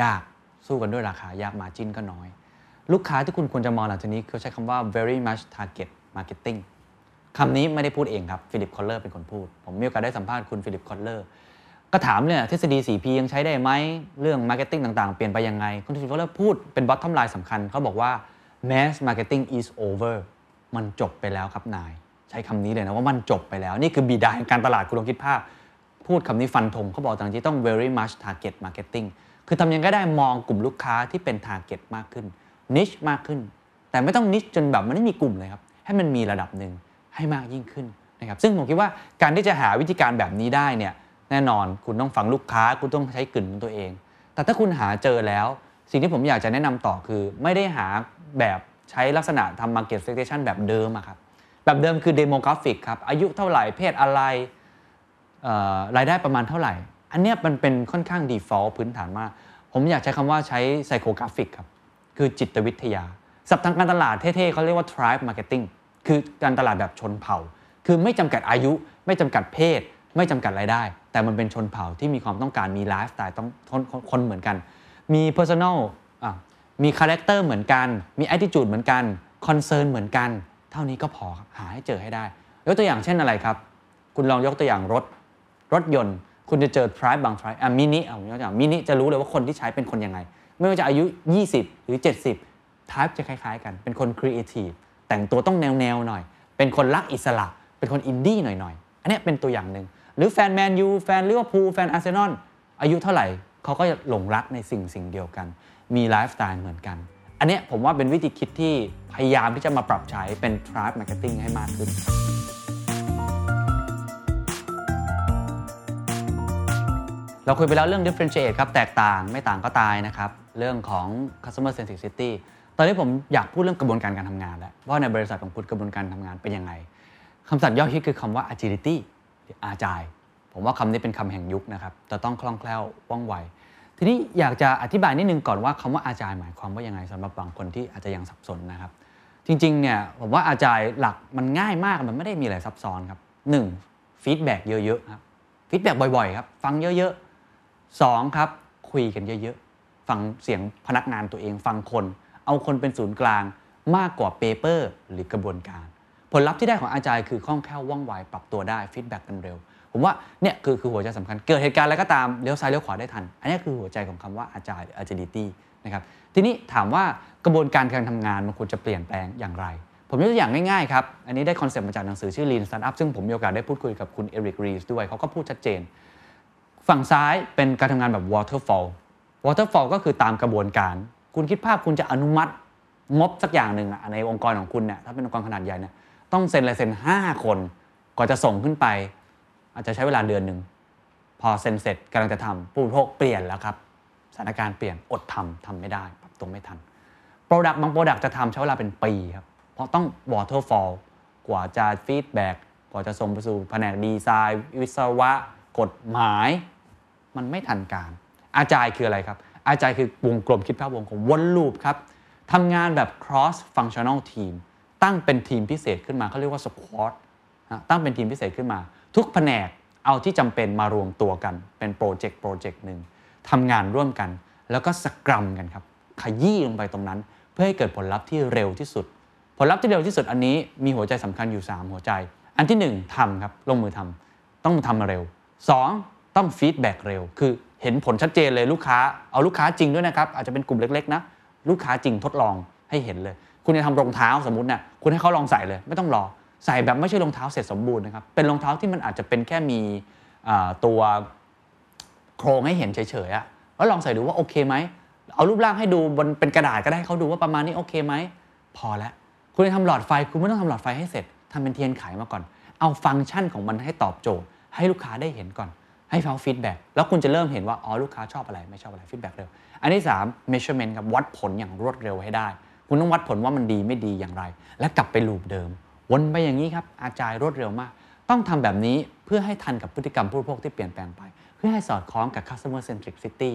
S4: ยากสู้กันด้วยราคายาก margin ก็น้อย ลูกค้าที่คุณควรจะมองหลังจากนี้เขาใช้คำว่า very much target marketing คำนี้ไม่ได้พูดเองครับ Philip Kotler เป็นคนพูด ผมมีโอกาสได้สัมภาษณ์คุณ Philip Kotlerก็ถามเนี่ยทฤษฎี 4P ยังใช้ได้ไหมเรื่อง marketing ต่างๆ เปลี่ยนไปยังไง คุณ Philip Kotler พูดเป็น bottom line สำคัญ เขาบอกว่า mass marketing is over มันจบไปแล้วครับนาย ใช้คำนี้เลยนะว่ามันจบไปแล้ว นี่คือบิดาแห่งการตลาดคุณลองคิดภาพ พูดคำนี้ฟันธงเขาบอกต่างที่ต้อง very much target marketing คือทำยังไงก็ได้มองกลุ่มลูกค้าที่เป็น target มากขึ้น niche มากขึ้น แต่ไม่ต้อง niche จนแบบมันไม่มีกลุ่มเลยครับ ให้มันมีระดับหนึ่งให้มากยิ่งขึ้นนะครับซึ่งผมคิดว่าการที่จะหาวิธีการแบบนี้ได้เนี่ยแน่นอนคุณต้องฟังลูกค้า คุณต้องใช้กลิ่นของตัวเอง แต่ถ้าคุณหาเจอแล้ว สิ่งที่ผมอยากจะแนะนำต่อคือ ไม่ได้หาแบบใช้ลักษณะทำ market segmentation แบบเดิมอะครับแบบเดิมคือ demographic ครับอายุเท่าไหร่เพศอะไรรายได้ประมาณเท่าไหร่ อันเนี้ยมันเป็นค่อนข้าง default พื้นฐานมาก ผมอยากใช้คำว่าใช้ psychographic ครับ คือจิตวิทยาศัพท์ทางการตลาดเท่ๆเขาเรียกว่า tribe marketing คือการตลาดแบบชนเผ่า คือไม่จำกัดอายุ ไม่จำกัดเพศ ไม่จำกัดรายได้ แต่มันเป็นชนเผ่าที่มีความต้องการมีไลฟ์สไตล์ต้องคนคนเหมือนกัน มี persona อะมี character เหมือนกัน มี attitude เหมือนกัน concern เหมือนกัน เท่านี้ก็พอครับหาให้เจอให้ได้ ยกตัวอย่างเช่นอะไรครับ คุณลองยกตัวอย่างรถ รถยนต์ คุณจะเจอ tribe บาง tribe อะมินิเอายกตัวอย่างมินิจะรู้เลยว่าคนที่ใช้เป็นคนยังไง ไม่ว่าจะอายุ 20 หรือ 70 type จะคล้ายๆ กัน เป็นคน creative แต่งตัวต้องแนวๆหน่อย เป็นคนรักอิสระ เป็นคนอินดี้หน่อยๆ อันนี้เป็นตัวอย่างหนึ่ง หรือแฟนแมนยูแฟนลิเวอร์พูลแฟนอาร์เซนอลอายุเท่าไหร่เขาก็จะหลงรักในสิ่งสิ่งเดียวกัน มีไลฟ์สไตล์เหมือนกัน อันนี้ผมว่าเป็นวิธีคิดที่พยายามที่จะมาปรับใช้เป็น tribe marketing ให้มากขึ้น เราคุยไปแล้วเรื่อง differentiate ครับ แตกต่างไม่ต่างก็ตายนะครับ เรื่องของ customer centricity ตอนนี้ผมอยากพูดเรื่องกระบวนการการทำงานแล้ว ว่าในบริษัทของคุณกระบวนการทำงานเป็นยังไงคำศัพท์ย่อฮิตคือคำว่า agility หรือ agile ผมว่าคำนี้เป็นคำแห่งยุคนะครับจะต้องคล่องแคล่วว่องไว ทีนี้อยากจะอธิบายนิดนึงก่อนว่าคำว่า agile หมายความว่ายังไงสำหรับบางคนที่อาจจะยังสับสนนะครับ จริงๆเนี่ยผมว่า agile หลักมันง่ายมากมันไม่ได้มีอะไรซับซ้อนครับหนึ่ง feedback เยอะๆครับ feedback บ่อยๆครับฟังเยอะๆ สองครับคุยกันเยอะๆ ฟังเสียงพนักงานตัวเองฟังคน เอาคนเป็นศูนย์กลางมากกว่า paper หรือกระบวนการ ผลลัพธ์ที่ได้ของ agile คือคล่องแคล่วว่องไวปรับตัวได้ feedback กันเร็ว ผมว่าเนี่ยคือคือหัวใจสำคัญเกิดเหตุการณ์อะไรก็ตามเลี้ยวซ้ายเลี้ยวขวาได้ทัน อันนี้คือหัวใจของคำว่าอาจารย์ agility นะครับทีนี้ถามว่ากระบวนการการทำงานมันควรจะเปลี่ยนแปลงอย่างไร ผมยกตัวอย่างง่ายๆครับ อันนี้ได้คอนเซปต์มาจากหนังสือชื่อ Lean Startup ซึ่งผมมีโอกาสได้พูดคุยกับคุณเอริกรีสด้วยเขาก็พูดชัดเจน ฝั่งซ้ายเป็นการทำงานแบบ waterfall waterfall ก็คือตามกระบวนการ คุณคิดภาพคุณจะอนุมัติงบสักอย่างหนึ่งในองค์กรของคุณเนี่ยถ้าเป็นองค์กรขนาดใหญ่เนี่ยต้องเซ็นลายเซ็น5 คนก่อนจะส่งขึ้นไป อาจจะใช้เวลาเดือนหนึ่งพอเซ็นเสร็จกำลังจะทำผู้บริโภคเปลี่ยนแล้วครับสถานการณ์เปลี่ยนอดทำทำไม่ได้ปรับตัวไม่ทัน Product บาง Product จะทำใช้เวลาเป็นปีครับเพราะต้อง waterfall กว่าจะ feedback กว่าจะส่งไปสู่แผนกดีไซน์ วิศวะ กฎหมาย มันไม่ทันการ agile คืออะไรครับ agile คือวงกลมคิดภาพวงกลมวน loop ครับทำงานแบบ cross functional team ตั้งเป็นทีมพิเศษขึ้นมาเขาเรียกว่า squad นะตั้งเป็นทีมพิเศษขึ้นมา ทุกแผนกเอาที่จำเป็นมารวมตัวกันเป็นโปรเจกต์โปรเจกต์หนึ่งทำงานร่วมกัน แล้วก็ scrum กันครับขยี้ลงไปตรงนั้น เพื่อให้เกิดผลลัพธ์ที่เร็วที่สุด ผลลัพธ์ที่เร็วที่สุดอันนี้มีหัวใจสำคัญอยู่ 3 หัวใจ อันที่ 1ทำครับลงมือทำต้องทำมาเร็ว 2 ต้อง feedback เร็ว คือเห็นผลชัดเจนเลยลูกค้า เอาลูกค้าจริงด้วยนะครับ อาจจะเป็นกลุ่มเล็กๆนะ ลูกค้าจริงทดลองให้เห็นเลย คุณจะทำรองเท้าสมมติเนี่ยคุณให้เขาลองใส่เลย ไม่ต้องรอ ใส่แบบไม่ใช่รองเท้าเสร็จสมบูรณ์นะครับ เป็นรองเท้าที่มันอาจจะเป็นแค่มีตัวโครงให้เห็นเฉยๆอะแล้วลองใส่ดูว่าโอเคไหม เอารูปร่างให้ดูบนเป็นกระดาษก็ได้ให้เขาดูว่าประมาณนี้โอเคไหม พอแล้ว คุณจะทำหลอดไฟ คุณไม่ต้องทำหลอดไฟให้เสร็จทำเป็นเทียนไขมาก่อน เอาฟังก์ชันของมันให้ตอบโจทย์ ให้ลูกค้าได้เห็นก่อน ให้เขา feedback แล้วคุณจะเริ่มเห็นว่า อ๋อ ลูกค้าชอบอะไร ไม่ชอบอะไร feedback เร็ว อันที่ 3 measurement ครับวัดผลอย่างรวดเร็วให้ได้ คุณต้องวัดผลว่ามันดีไม่ดีอย่างไร และกลับไป loop เดิม วนไปอย่างนี้ครับ agile รวดเร็วมาก ต้องทำแบบนี้เพื่อให้ทันกับพฤติกรรมผู้บริโภคที่เปลี่ยนแปลงไป เพื่อให้สอดคล้องกับ customer centricity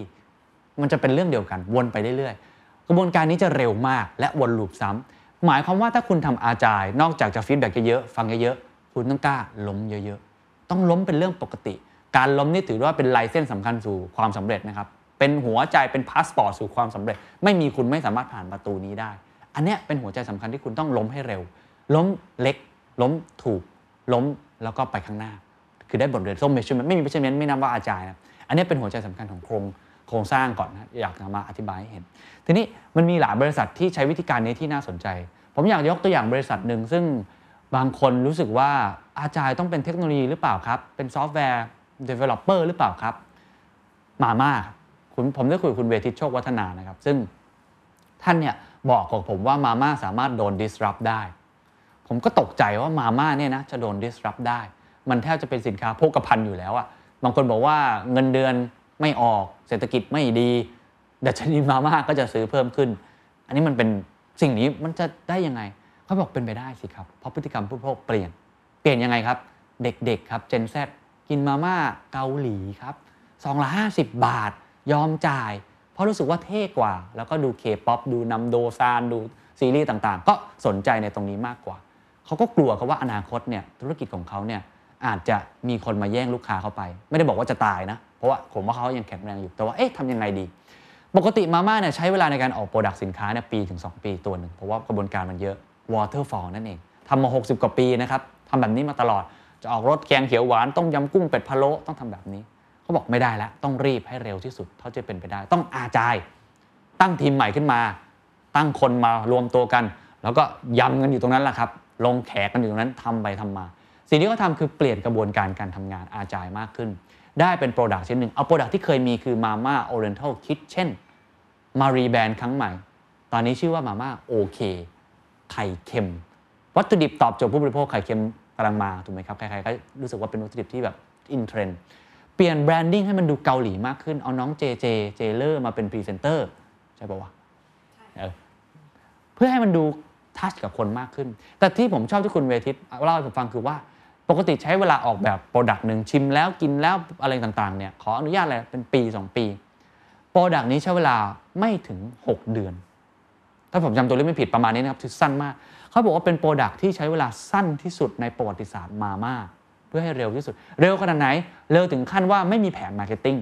S4: มันจะเป็นเรื่องเดียวกันวนไปเรื่อยๆกระบวนการนี้จะเร็วมาก และวน loop ซ้ำหมายความว่าถ้าคุณทำ agile นอกจากจะ feedback เยอะๆฟังเยอะๆคุณต้องกล้าล้มเยอะ ๆ ต้องล้มเป็นเรื่องปกติ การล้มนี่ถือว่าเป็น license สำคัญสู่ความสำเร็จนะครับ เป็นหัวใจเป็นพาสปอร์ตสู่ความสำเร็จ ไม่มีคุณไม่สามารถผ่านประตูนี้ได้ อันเนี้ยเป็นหัวใจสำคัญที่คุณต้องล้มให้เร็ว ล้มเล็ก ล้มถูก ล้มแล้วก็ไปข้างหน้า คือได้บทเรียนส้มเมชไม่มีเมชเมนไม่นับว่าอาจารย์นะอันนี้เป็นหัวใจสำคัญของโครงโครงสร้างก่อนนะอยากมาอธิบายให้เห็น ทีนี้มันมีหลายบริษัทที่ใช้วิธีการนี้ที่น่าสนใจ ผมอยากยกตัวอย่างบริษัทหนึ่งซึ่งบางคนรู้สึกว่าอาจารย์ต้องเป็นเทคโนโลยีหรือเปล่าครับ เป็นซอฟต์แวร์ developer หรือเปล่าครับ มาม่าคุณผมได้คุยกับคุณเวทิตโชควัฒนานะครับ ซึ่งท่านเนี่ยบอกกับผมว่ามาม่าสามารถโดน disrupt ได้ ผมก็ตกใจว่ามาม่าเนี่ยนะจะโดน disrupt ได้ มันแทบจะเป็นสินค้าโภคภัณฑ์อยู่แล้วอะบางคนบอกว่าเงินเดือนไม่ออกเศรษฐกิจไม่ดีดัชนีมาม่าก็จะซื้อเพิ่มขึ้น อันนี้มันเป็นสิ่งนี้มันจะได้ยังไงเขาบอกเป็นไปได้สิครับ เพราะพฤติกรรมผู้บริโภคเปลี่ยน เปลี่ยนยังไงครับ เด็กๆครับ Gen Z กินมาม่าเกาหลีครับซองละ 50 บาท ยอมจ่าย เพราะรู้สึกว่าเท่กว่า แล้วก็ดูเคป๊อปดูนำโดซานดูซีรีส์ต่างๆ ก็สนใจในตรงนี้มากกว่า เขาก็กลัวครับว่าอนาคตเนี่ยธุรกิจของเขาเนี่ยอาจจะมีคนมาแย่งลูกค้าเข้าไป ไม่ได้บอกว่าจะตายนะ เพราะว่าผมว่าเขายังแข็งแรงอยู่ แต่ว่าเอ๊ะทำยังไงดี ปกติมาม่าเนี่ยใช้เวลาในการออก product สินค้าเนี่ยปีถึง 2 ปีตัวหนึ่งเพราะว่ากระบวนการมันเยอะ waterfall นั่นเองทำมา 60 กว่าปีนะครับทำแบบนี้มาตลอด จะออกรสแกงเขียวหวานต้มยำกุ้งเป็ดพะโล้ต้องทำแบบนี้เขาบอกไม่ได้แล้วต้องรีบให้เร็วที่สุดเท่าที่เป็นไปได้ ต้อง agile ตั้งทีมใหม่ขึ้นมา ตั้งคนมารวมตัวกัน แล้วก็ยำกันอยู่ตรงนั้นแหละครับ ลงแขกกันอยู่ตรงนั้นทำไปทำมา สิ่งที่เขาทำคือเปลี่ยนกระบวนการการทำงาน agile มากขึ้น ได้เป็น product ชิ้นหนึ่งเอา product ที่เคยมีคือ Mama Oriental Kitchen มา rebrand ครั้งใหม่ ตอนนี้ชื่อว่ามาม่าโอเคไข่เค็ม วัตถุดิบตอบโจทย์ผู้บริโภคไข่เค็ม กำลังมาถูกไหมครับใครๆก็รู้สึกว่าเป็นวัตถุดิบที่แบบ in trend เปลี่ยน branding ให้มันดูเกาหลีมากขึ้น เอาน้องเจเจเจเลอร์มาเป็นพรีเซนเตอร์ใช่ป่าวะเออเพื่อให้มันดู touch กับคนมากขึ้น แต่ที่ผมชอบที่คุณเวทิตเล่าให้ผมฟังคือว่าปกติใช้เวลาออกแบบ product หนึ่งชิมแล้วกินแล้วอะไรต่างๆเนี่ยขออนุญาตอะไรเป็นปี 2 ปีproduct นี้ใช้เวลาไม่ถึง 6 เดือน ถ้าผมจำตัวเลขไม่ผิดประมาณนี้นะครับคือสั้นมาก เขาบอกว่าเป็น product ที่ใช้เวลาสั้นที่สุดในประวัติศาสตร์มาม่าเพื่อให้เร็วที่สุด เร็วขนาดไหน เร็วถึงขั้นว่าไม่มีแผน marketing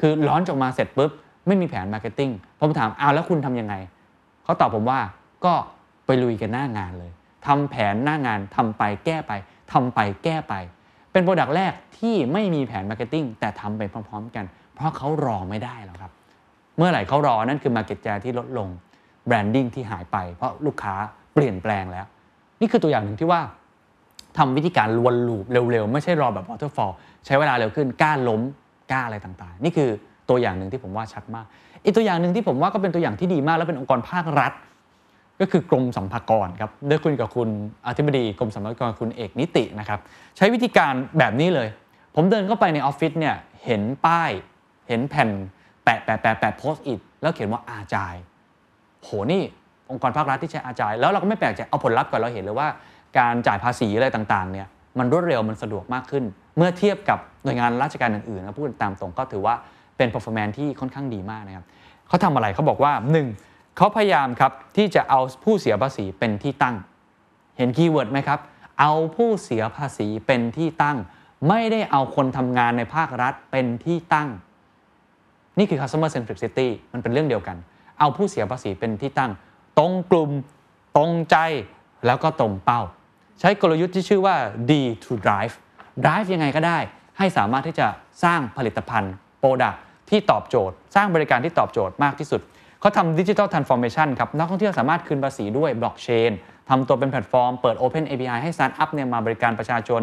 S4: คือ launch ออกมาเสร็จปุ๊บไม่มีแผน marketing ผมถามเอาแล้วคุณทำยังไงเขาตอบผมว่าก็ไปลุยกันหน้างานเลยทำแผนหน้างานทำไปแก้ไปทำไปแก้ไป เป็น product แรกที่ไม่มีแผน marketing แต่ทำไปพร้อม ๆ กัน เพราะเขารอไม่ได้แล้วครับ เมื่อไหร่เขารอนั่นคือ Market Share ที่ลดลง branding ที่หายไป เพราะลูกค้า เปลี่ยนแปลงแล้ว นี่คือตัวอย่างหนึ่งที่ว่าทำวิธีการวน loop เร็วๆ ไม่ใช่รอแบบ waterfall ใช้เวลาเร็วขึ้นกล้าล้มกล้าอะไรต่างๆ นี่คือตัวอย่างหนึ่งที่ผมว่าชัดมากอีกตัวอย่างหนึ่งที่ผมว่าก็เป็นตัวอย่างที่ดีมาก และเป็นองค์กรภาครัฐ ก็คือกรมสรรพากรครับได้คุยกับคุณอธิบดีกรมสัมภากรคุณเอกนิตินะครับใช้วิธีการแบบนี้เลย ผมเดินเข้าไปในออฟฟิศเนี่ยเห็นป้ายเห็นแผ่นแปะแปะแปะแปะโพสต์อิทแล้วเขียนว่าอาจายโหนี่ องค์กรภาครัฐที่ใช้อาจายแล้วเราก็ไม่แปลกใจเอาผลลัพธ์ก่อนเราเห็นเลยว่า การจ่ายภาษีอะไรต่างๆเนี่ยมันรวดเร็วมันสะดวกมากขึ้น เมื่อเทียบกับหน่วยงานราชการอื่นๆนะพูดตามตรงก็ถือว่าเป็น performance ที่ค่อนข้างดีมากนะครับเขาทำอะไรเขาบอกว่า 1. เขาพยายามครับที่จะเอาผู้เสียภาษีเป็นที่ตั้ง เห็น keyword ไหมครับ เอาผู้เสียภาษีเป็นที่ตั้ง ไม่ได้เอาคนทำงานในภาครัฐเป็นที่ตั้ง นี่คือ customer centricity มันเป็นเรื่องเดียวกัน เอาผู้เสียภาษีเป็นที่ตั้ง ตรงกลุ่ม ตรงใจแล้วก็ตรงเป้า ใช้กลยุทธ์ที่ชื่อว่า D2RIVE drive ยังไงก็ได้ ให้สามารถที่จะสร้างผลิตภัณฑ์ Product ที่ตอบโจทย์ สร้างบริการที่ตอบโจทย์มากที่สุดเขาทำ digital transformation ครับนักท่องเที่ยวสามารถคืนภาษีด้วยบล็อกเชนทำตัวเป็นแพลตฟอร์ม เปิด Open API ให้สตาร์ทอัพเนี่ยมาบริการประชาชน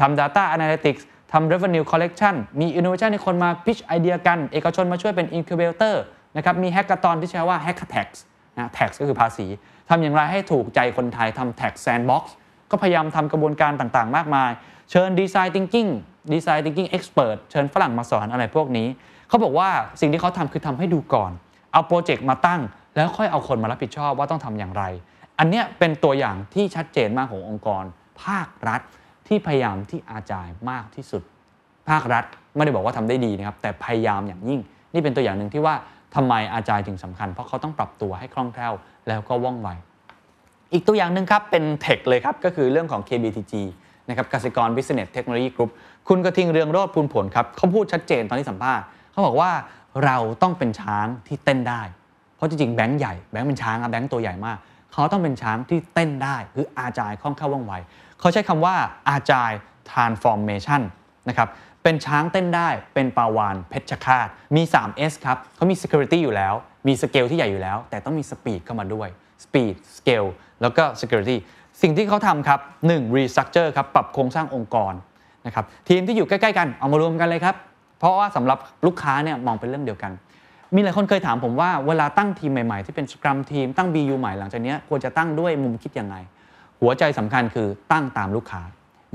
S4: ทำ Data Analytics ทำ Revenue Collection มี Innovation ให้คนมา pitch ไอเดียกัน เอกชนมาช่วยเป็น Incubator นะครับ มี Hackathon ที่ใช้ว่า Hackatax นะ tax ก็คือภาษีทำอย่างไรให้ถูกใจคนไทยทำ tax sandbox ก็พยายามทำกระบวนการต่างๆ มากมาย เชิญ Design Thinking Design Thinking Expert เชิญฝรั่งมาสอนอะไรพวกนี้ เขาบอกว่าสิ่งที่เขาทำคือทำให้ดูก่อน เอาโปรเจกต์มาตั้ง แล้วค่อยเอาคนมารับผิดชอบว่าต้องทำอย่างไร อันนี้เป็นตัวอย่างที่ชัดเจนมากขององค์กร ภาครัฐที่พยายามที่อาจายมากที่สุด ภาครัฐไม่ได้บอกว่าทำได้ดีนะครับแต่พยายามอย่างยิ่ง นี่เป็นตัวอย่างหนึ่งที่ว่า ทำไมอาจายถึงสำคัญ เพราะเขาต้องปรับตัวให้คล่องแคล่วแล้วก็ว่องไว อีกตัวอย่างหนึ่งครับ เป็นเทคเลยครับ ก็คือเรื่องของ KBTG นะครับกสิกร Business Technology Group คุณกระทิงเรืองโรดพูนผลครับเขาพูดชัดเจนตอนที่สัมภาษณ์เขาบอกว่าเราต้องเป็นช้างที่เต้นได้ เพราะจริงๆแบงค์ใหญ่แบงค์เป็นช้างอะแบงค์ตัวใหญ่มากเขาต้องเป็นช้างที่เต้นได้คืออาจายคล่องแคล่วว่องไวเขาใช้คำว่าอาจาย transformation นะครับ เป็นช้างเต้นได้ เป็นปาวานเพชรฆาต มี 3S ครับเขามี security อยู่แล้ว มีสเกลที่ใหญ่อยู่แล้ว แต่ต้องมี speed เข้ามาด้วย speed scale แล้วก็ security สิ่งที่เขาทำครับ 1. restructure ครับ ปรับโครงสร้างองค์กรนะครับ ทีมที่อยู่ใกล้ๆกัน เอามารวมกันเลยครับ เพราะว่าสำหรับลูกค้าเนี่ยมองเป็นเรื่องเดียวกัน มีหลายคนเคยถามผมว่าเวลาตั้งทีมใหม่ๆ ที่เป็นสครัมทีมตั้ง BU ใหม่หลังจากนี้ควรจะตั้งด้วยมุมคิดยังไง หัวใจสำคัญคือตั้งตามลูกค้า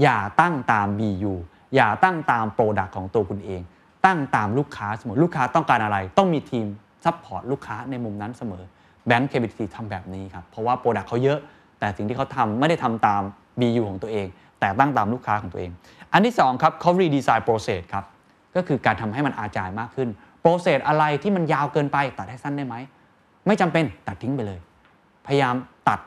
S4: อย่าตั้งตาม BU อย่าตั้งตามโปรดักของตัวคุณเอง ตั้งตามลูกค้าเสมอลูกค้าต้องการอะไร ต้องมีทีม support ลูกค้าในมุมนั้นเสมอแบงก์ KBTG ทำแบบนี้ครับเพราะว่า product เขาเยอะ แต่สิ่งที่เขาทำไม่ได้ทำตาม BU ของตัวเอง แต่ตั้งตามลูกค้าของตัวเอง อันที่2ครับเขา redesign process ครับก็คือการทำให้มัน agile มากขึ้น process อะไรที่มันยาวเกินไปตัดให้สั้นได้ไหมไม่จำเป็นตัดทิ้งไปเลย พยายามตัด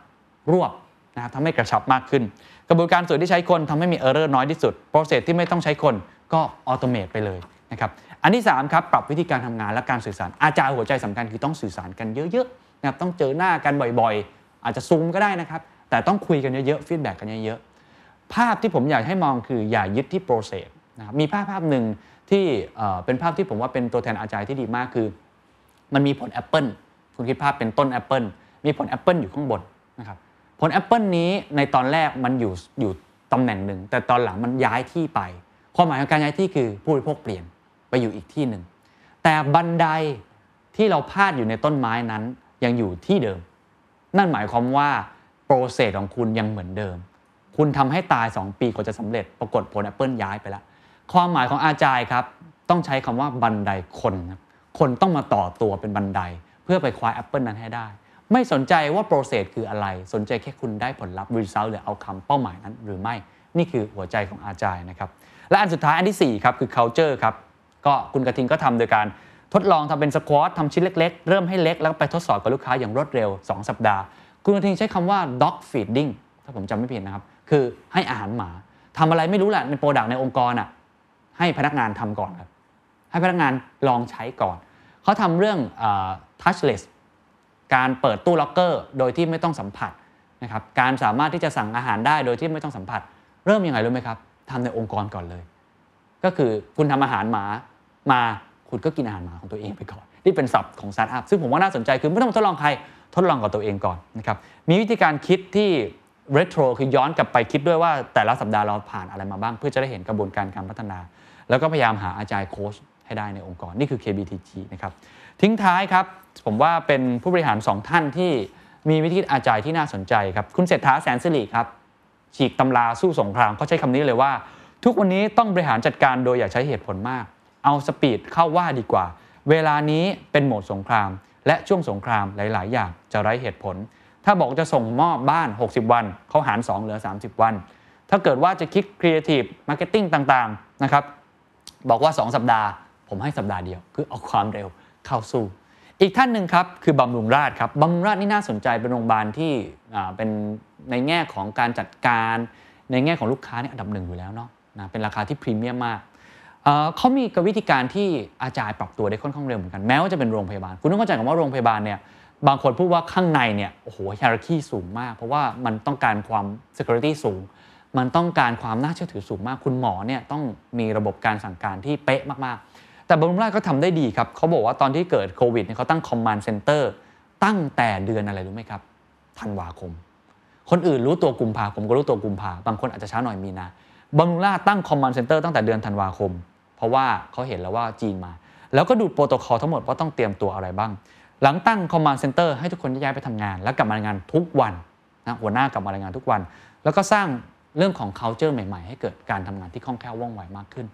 S4: รวบนะครับทำให้กระชับมากขึ้น กระบวนการส่วนที่ใช้คนทำให้มี error น้อยที่สุด process ที่ไม่ต้องใช้คนก็ automate ไปเลยนะครับอันที่3ครับปรับวิธีการทำงานและการสื่อสาร agile หัวใจสำคัญคือต้องสื่อสารกันเยอะๆนะครับต้องเจอหน้ากันบ่อยๆ อาจจะซูมก็ได้นะครับแต่ต้องคุยกันเยอะๆ feedback กันเยอะๆภาพที่ผมอยากให้มองคืออย่ายึดที่ process นะครับมีภาพภาพหนึ่งที่เป็นภาพที่ผมว่าเป็นตัวแทน agile ที่ดีมากคือ มันมีผลแอปเปิลคุณคิดภาพเป็นต้นแอปเปิลมีผลแอปเปิลอยู่ข้างบนนะครับ ผลแอปเปิลนี้ในตอนแรกมันอยู่อยู่ตำแหน่งหนึ่ง แต่ตอนหลังมันย้ายที่ไป ความหมายของการย้ายที่คือผู้บริโภคเปลี่ยนไปอยู่อีกที่หนึ่ง แต่บันไดที่เราพาดอยู่ในต้นไม้นั้นยังอยู่ที่เดิม นั่นหมายความว่า process ของคุณยังเหมือนเดิม คุณทำให้ตาย 2 ปีกว่าจะสำเร็จ ปรากฏผลแอปเปิลย้ายไปแล้ว ความหมายของ agile ครับ ต้องใช้คำว่าบันไดคนครับคนต้องมาต่อตัวเป็นบันได เพื่อไปคว้าแอปเปิลนั้นให้ได้ ไม่สนใจว่า process คืออะไร สนใจแค่คุณได้ผลลัพธ์ result หรือ outcome เป้าหมายนั้นหรือไม่ นี่คือหัวใจของ agile นะครับ และอันสุดท้ายอันที่4ครับคือ culture ครับ ก็คุณกระทิงก็ทำโดยการทดลองทำเป็น squad ทำชิ้นเล็ก ๆ เริ่มให้เล็กแล้วไปทดสอบกับลูกค้าอย่างรวดเร็ว 2 สัปดาห์ คุณกระทิงใช้คำว่า dog feeding ถ้าผมจำไม่ผิดนะครับ คือให้อาหารหมาทำอะไรไม่รู้แหละใน product ในองค์กรอะ ให้พนักงานทำก่อนครับ ให้พนักงานลองใช้ก่อน เขาทำเรื่อง touchless การเปิดตู้ล็อกเกอร์โดยที่ไม่ต้องสัมผัสนะครับการสามารถที่จะสั่งอาหารได้โดยที่ไม่ต้องสัมผัส เริ่มยังไงรู้ไหมครับทำในองค์กรก่อนเลย ก็คือคุณทำอาหารหมามาคุณก็กินอาหารหมาของตัวเองไปก่อนนี่เป็นศัพท์ของสตาร์ทอัพซึ่งผมว่าน่าสนใจคือไม่ต้องทดลองใครทดลองกับตัวเองก่อนนะครับมีวิธีการคิดที่เรโทรคือย้อนกลับไปคิดด้วยว่าแต่ละสัปดาห์เราผ่านอะไรมาบ้าง เพื่อจะได้เห็นกระบวนการการพัฒนา แล้วก็พยายามหาอาจารย์โค้ชให้ได้ในองค์กรนี่คือ KBTG นะครับ ทิ้งท้ายครับ ผมว่าเป็นผู้บริหาร 2 ท่านที่มีวิธีอาจายที่น่าสนใจครับ คุณเศรษฐาแสนสิริครับ ฉีกตำราสู้สงครามเขาใช้คำนี้เลยว่า ทุกวันนี้ต้องบริหารจัดการโดยอย่าใช้เหตุผลมาก เอาสปีดเข้าว่าดีกว่า เวลานี้เป็นโหมดสงคราม และช่วงสงครามหลาย ๆ อย่างจะไร้เหตุผล ถ้าบอกจะส่งมอบบ้าน 60 วันเขาหาร 2 เหลือ 30 วัน ถ้าเกิดว่าจะคิด creative marketing ต่าง ๆ นะครับบอกว่า 2 สัปดาห์ ผมให้สัปดาห์เดียว คือเอาความเร็ว เข้าสู้ อีกท่านหนึ่งครับคือบำรุงราษฎร์ครับบำรุงราษฎร์นี่น่าสนใจเป็นโรงพยาบาลที่เป็นในแง่ของการจัดการ ในแง่ของลูกค้านี่อันดับหนึ่งอยู่แล้วเนาะนะเป็นราคาที่พรีเมียมมากเขามีวิธีการที่ agile ปรับตัวได้ค่อนข้างเร็วเหมือนกันแม้ว่าจะเป็นโรงพยาบาล คุณต้องเข้าใจก่อนว่าโรงพยาบาลเนี่ยบางคนพูดว่าข้างในเนี่ยโอ้โห hierarchy สูงมาก เพราะว่ามันต้องการความ security สูง มันต้องการความน่าเชื่อถือสูงมาก คุณหมอเนี่ยต้องมีระบบการสั่งการที่เป๊ะมาก แต่บำรุงราชก็ทำได้ดีครับเขาบอกว่าตอนที่เกิดโควิดเนี่ยเขาตั้ง command center ตั้งแต่เดือนอะไรรู้ไหมครับธันวาคม คนอื่นรู้ตัวกุมภาผมก็รู้ตัวกุมภาบางคนอาจจะช้าหน่อยมีนาบำรุงราชตั้ง command center ตั้งแต่เดือนธันวาคม เพราะว่าเขาเห็นแล้วว่าจีนมา แล้วก็ดูโปรโตคอลทั้งหมดว่าต้องเตรียมตัวอะไรบ้าง หลังตั้ง command center ให้ทุกคนย้ายไปทำงาน แล้วกลับมารายงานทุกวันนะหัวหน้ากลับมารายงานทุกวัน แล้วก็สร้าง เรื่องของ culture ใหม่ ๆ ให้เกิดการทำงานที่คล่องแคล่วว่องไวมากขึ้น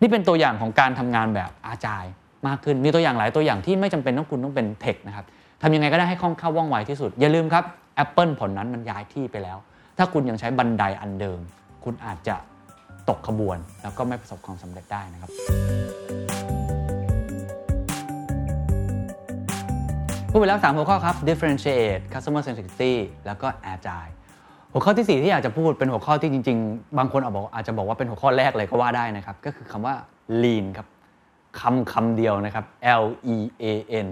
S4: นี่เป็นตัวอย่างของการทำงานแบบอาจายมากขึ้น มีตัวอย่างหลายตัวอย่างที่ไม่จำเป็นต้องคุณต้องเป็นเทคนะครับทำยังไงก็ได้ให้คล่องแคล่วว่องไวที่สุด อย่าลืมครับ Apple ผลนั้นมันย้ายที่ไปแล้ว ถ้าคุณยังใช้บันไดอันเดิม คุณอาจจะตกขบวน แล้วก็ไม่ประสบความสำเร็จได้นะครับพูดไปแล้ว3หัวข้อครับ differentiate customer centricity แล้วก็ agile หัวข้อที่ 4 ที่อยากจะพูดเป็นหัวข้อที่จริง ๆ บางคนอาจบอกอาจจะบอกว่าเป็นหัวข้อแรกเลยก็ว่าได้นะครับ ก็คือคำว่า lean ครับคำคำเดียวนะครับ L E A N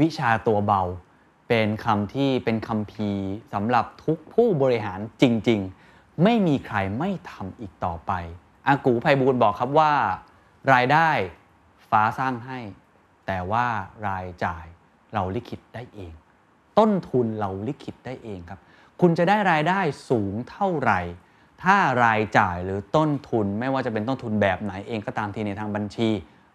S4: วิชาตัวเบา เป็นคำที่เป็นคำพีสำหรับทุกผู้บริหารจริง ๆ ไม่มีใครไม่ทำอีกต่อไป อากูไพบูลบอกครับว่า รายได้ฟ้าสร้างให้ แต่ว่ารายจ่ายเราลิขิตได้เอง ต้นทุนเราลิขิตได้เองครับ คุณจะได้รายได้สูงเท่าไหร่ ถ้ารายจ่ายหรือต้นทุนไม่ว่าจะเป็นต้นทุนแบบไหนเองก็ตามทีในทางบัญชี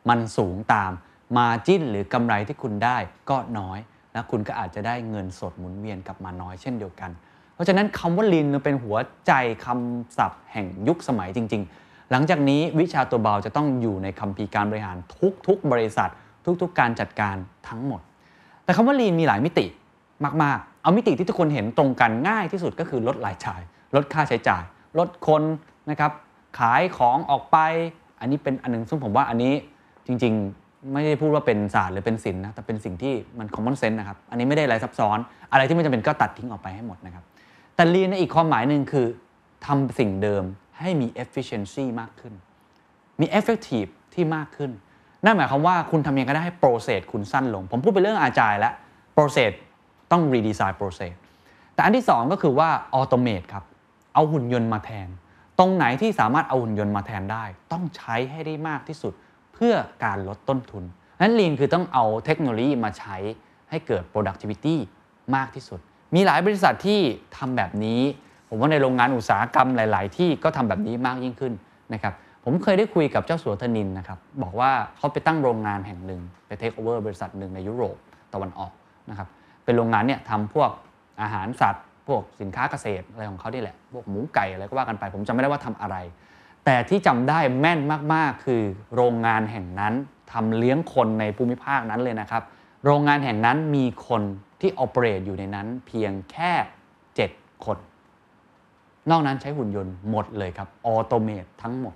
S4: มันสูงตามมาจิ้นหรือกำไรที่คุณได้ก็น้อยและคุณก็อาจจะได้เงินสดหมุนเวียนกลับมาน้อยเช่นเดียวกัน เพราะฉะนั้นคำว่าลีนเป็นหัวใจคำศัพท์แห่งยุคสมัยจริง ๆ หลังจากนี้วิชาตัวเบาจะต้องอยู่ในคัมภีร์การบริหารทุกๆ บริษัท ทุกๆ การจัดการทั้งหมด แต่คำว่าลีนมีหลายมิติมากๆ เอามิติที่ทุกคนเห็นตรงกันง่ายที่สุดก็คือลดรายจ่าย ลดค่าใช้จ่าย ลดคนนะครับขายของออกไป อันนี้เป็นอันนึงซึ่งผมว่าอันนี้จริงๆ ไม่ได้พูดว่าเป็นศาสตร์หรือเป็นศิลป์นะแต่เป็นสิ่งที่มัน common sense นะครับอันนี้ไม่ได้อะไรซับซ้อน อะไรที่ไม่จำเป็นก็ตัดทิ้งออกไปให้หมดนะครับแต่ lean ในอีกความหมายหนึ่งคือทำสิ่งเดิมให้มี efficiency มากขึ้น มี effective ที่มากขึ้น นั่นหมายความว่าคุณทำยังไงก็ได้ให้ process คุณสั้นลง ผมพูดไปเรื่องอาจายแล้ว process ต้อง redesign process แต่อันที่ 2 ก็คือว่า automate ครับเอาหุ่นยนต์มาแทน ตรงไหนที่สามารถเอาหุ่นยนต์มาแทนได้ ต้องใช้ให้ได้มากที่สุดเพื่อการลดต้นทุนนั้น lean คือต้องเอาเทคโนโลยีมาใช้ให้เกิด productivity มากที่สุด มีหลายบริษัทที่ทำแบบนี้ ผมว่าในโรงงานอุตสาหกรรมหลาย ๆ ที่ก็ทำแบบนี้มากยิ่งขึ้นนะครับผมเคยได้คุยกับเจ้าสัวธนินนะครับบอกว่าเขาไปตั้งโรงงานแห่งหนึ่งไปเทคโอเวอร์บริษัทหนึ่งในยุโรปตะวันออกนะครับ เป็นโรงงานเนี่ยทำพวกอาหารสัตว์ พวกสินค้าเกษตรอะไรของเขาที่แหละ พวกหมูไก่อะไรก็ว่ากันไป ผมจำไม่ได้ว่าทำอะไร แต่ที่จำได้แม่นมากๆ คือโรงงานแห่งนั้นทำเลี้ยงคนในภูมิภาคนั้นเลยนะครับ โรงงานแห่งนั้นมีคนที่ออเปเรตอยู่ในนั้น เพียงแค่ 7 คน นอกนั้นใช้หุ่นยนต์หมดเลยครับออโตเมตทั้งหมด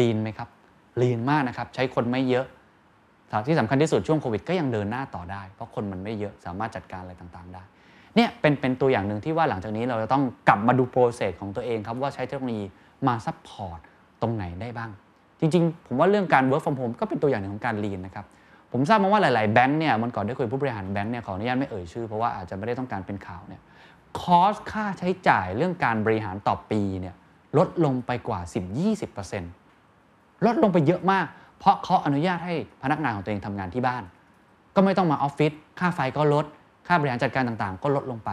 S4: ลีนไหมครับลีนมากนะครับ ใช้คนไม่เยอะ ที่สำคัญที่สุดช่วงโควิดก็ยังเดินหน้าต่อได้ เพราะคนมันไม่เยอะสามารถจัดการอะไรต่างๆได้เนี่ยเป็นเป็นตัวอย่างหนึ่งที่ว่าหลังจากนี้เราจะต้องกลับมาดู process ของตัวเองครับว่าใช้เทคโนโลยีมา support ตรงไหนได้บ้าง จริงๆ ผมว่าเรื่องการ work from home ก็เป็นตัวอย่างหนึ่งของการ lean นะครับผมทราบมาว่าหลายๆแบงค์เนี่ยวันก่อนได้คุยผู้บริหารแบงค์เนี่ยขออนุญาตไม่เอ่ยชื่อเพราะว่าอาจจะไม่ได้ต้องการเป็นข่าวเนี่ย cost ค่าใช้จ่ายเรื่องการบริหารต่อปีเนี่ยลดลงไปกว่า 10-20%ลดลงไปเยอะมาก เพราะเขาอนุญาตให้พนักงานของตัวเองทำงานที่บ้าน ก็ไม่ต้องมาออฟฟิศค่าไฟก็ลด ค่าบริหารจัดการต่างๆ ก็ลดลงไป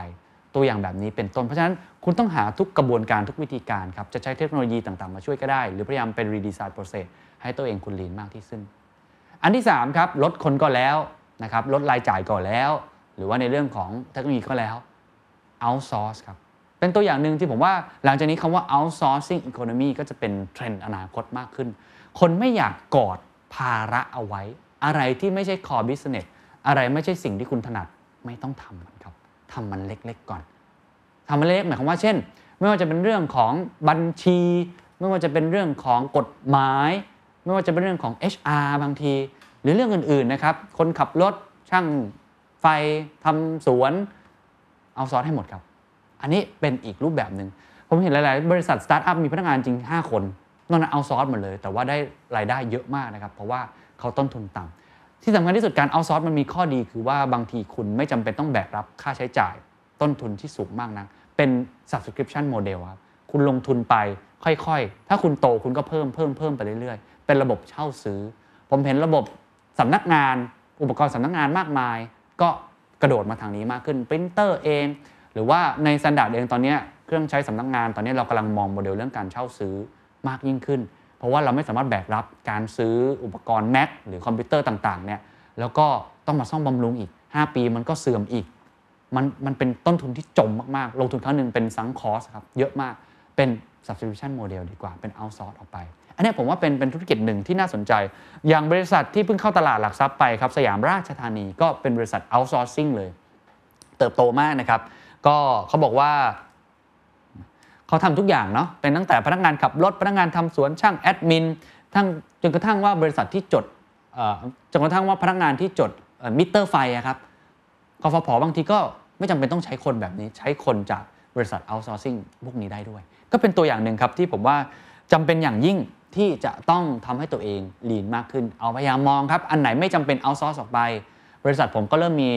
S4: ตัวอย่างแบบนี้เป็นต้นเพราะฉะนั้นคุณต้องหาทุกกระบวนการทุกวิธีการครับจะใช้เทคโนโลยีต่างๆมาช่วยก็ได้ หรือพยายามเป็น redesign process ให้ตัวเองคุณ lean มากที่สุดอันที่3ครับลดคนก็แล้วนะครับลดรายจ่ายก่อนแล้ว หรือว่าในเรื่องของเทคโนโลยีก็แล้ว outsource ครับเป็นตัวอย่างหนึ่งที่ผมว่าหลังจากนี้คำว่า outsourcing economy ก็จะเป็นเทรนด์อนาคตมากขึ้น คนไม่อยากกอดภาระเอาไว้ อะไรที่ไม่ใช่ core business อะไรไม่ใช่สิ่งที่คุณถนัดไม่ต้องทำมันครับทำมันเล็กๆก่อนทำมันเล็กหมายความว่าเช่น ไม่ว่าจะเป็นเรื่องของบัญชี ไม่ว่าจะเป็นเรื่องของกฎหมาย ไม่ว่าจะเป็นเรื่องของ HR บางที หรือเรื่องอื่นๆนะครับ คนขับรถช่างไฟทำสวนเอาซอสให้หมดครับ อันนี้เป็นอีกรูปแบบหนึ่งผมเห็นหลาย ๆ บริษัทสตาร์ทอัพมีพนักงานจริง 5 คน นอกนั้นเอาซอสหมดเลย แต่ว่าได้รายได้เยอะมากนะครับ เพราะว่าเขาต้นทุนต่ำที่สำคัญที่สุดการเอาซอสมันมีข้อดีคือว่าบางทีคุณไม่จำเป็นต้องแบกรับค่าใช้จ่ายต้นทุนที่สูงมากนะเป็น subscription model ครับคุณลงทุนไปค่อยๆ ถ้าคุณโตคุณก็เพิ่มเพิ่มเพิ่มไปเรื่อยๆ เป็นระบบเช่าซื้อ ผมเห็นระบบสำนักงาน อุปกรณ์สำนักงานมากมาย ก็กระโดดมาทางนี้มากขึ้นปรินเตอร์เอง หรือว่าใน Standard เองตอนนี้เครื่องใช้สำนักงานตอนนี้เรากำลังมองโมเดลเรื่องการเช่าซื้อ มากยิ่งขึ้น เพราะว่าเราไม่สามารถแบกรับการซื้ออุปกรณ์ Mac หรือคอมพิวเตอร์ต่างๆเนี่ยแล้วก็ต้องมาซ่อมบำรุงอีก 5 ปีมันก็เสื่อมอีก มันมันเป็นต้นทุนที่จมมาก ๆ ลงทุนครั้งหนึ่งเป็น sunk cost ครับเยอะมากเป็น subscription model ดีกว่าเป็น outsource ออกไป อันนี้ผมว่าเป็นเป็นธุรกิจหนึ่งที่น่าสนใจ อย่างบริษัทที่เพิ่งเข้าตลาดหลักทรัพย์ไปครับสยามราชธานีก็เป็นบริษัท outsourcing เลย เติบโตมากนะครับ ก็เขาบอกว่า เขาทำทุกอย่างเนาะเป็นตั้งแต่พนักงานขับรถพนักงานทำสวนช่างแอดมินทั้งจนกระทั่งว่าบริษัทที่จดจนกระทั่งว่าพนักงานที่จดมิเตอร์ไฟครับกฟผบางทีก็ไม่จำเป็นต้องใช้คนแบบนี้ ใช้คนจากบริษัท outsourcing พวกนี้ได้ด้วย ก็เป็นตัวอย่างหนึ่งครับที่ผมว่าจำเป็นอย่างยิ่งที่จะต้องทำให้ตัวเองลีนมากขึ้น เอาพยายามมองครับ อันไหนไม่จำเป็น outsource ออกไป บริษัทผมก็เริ่มมี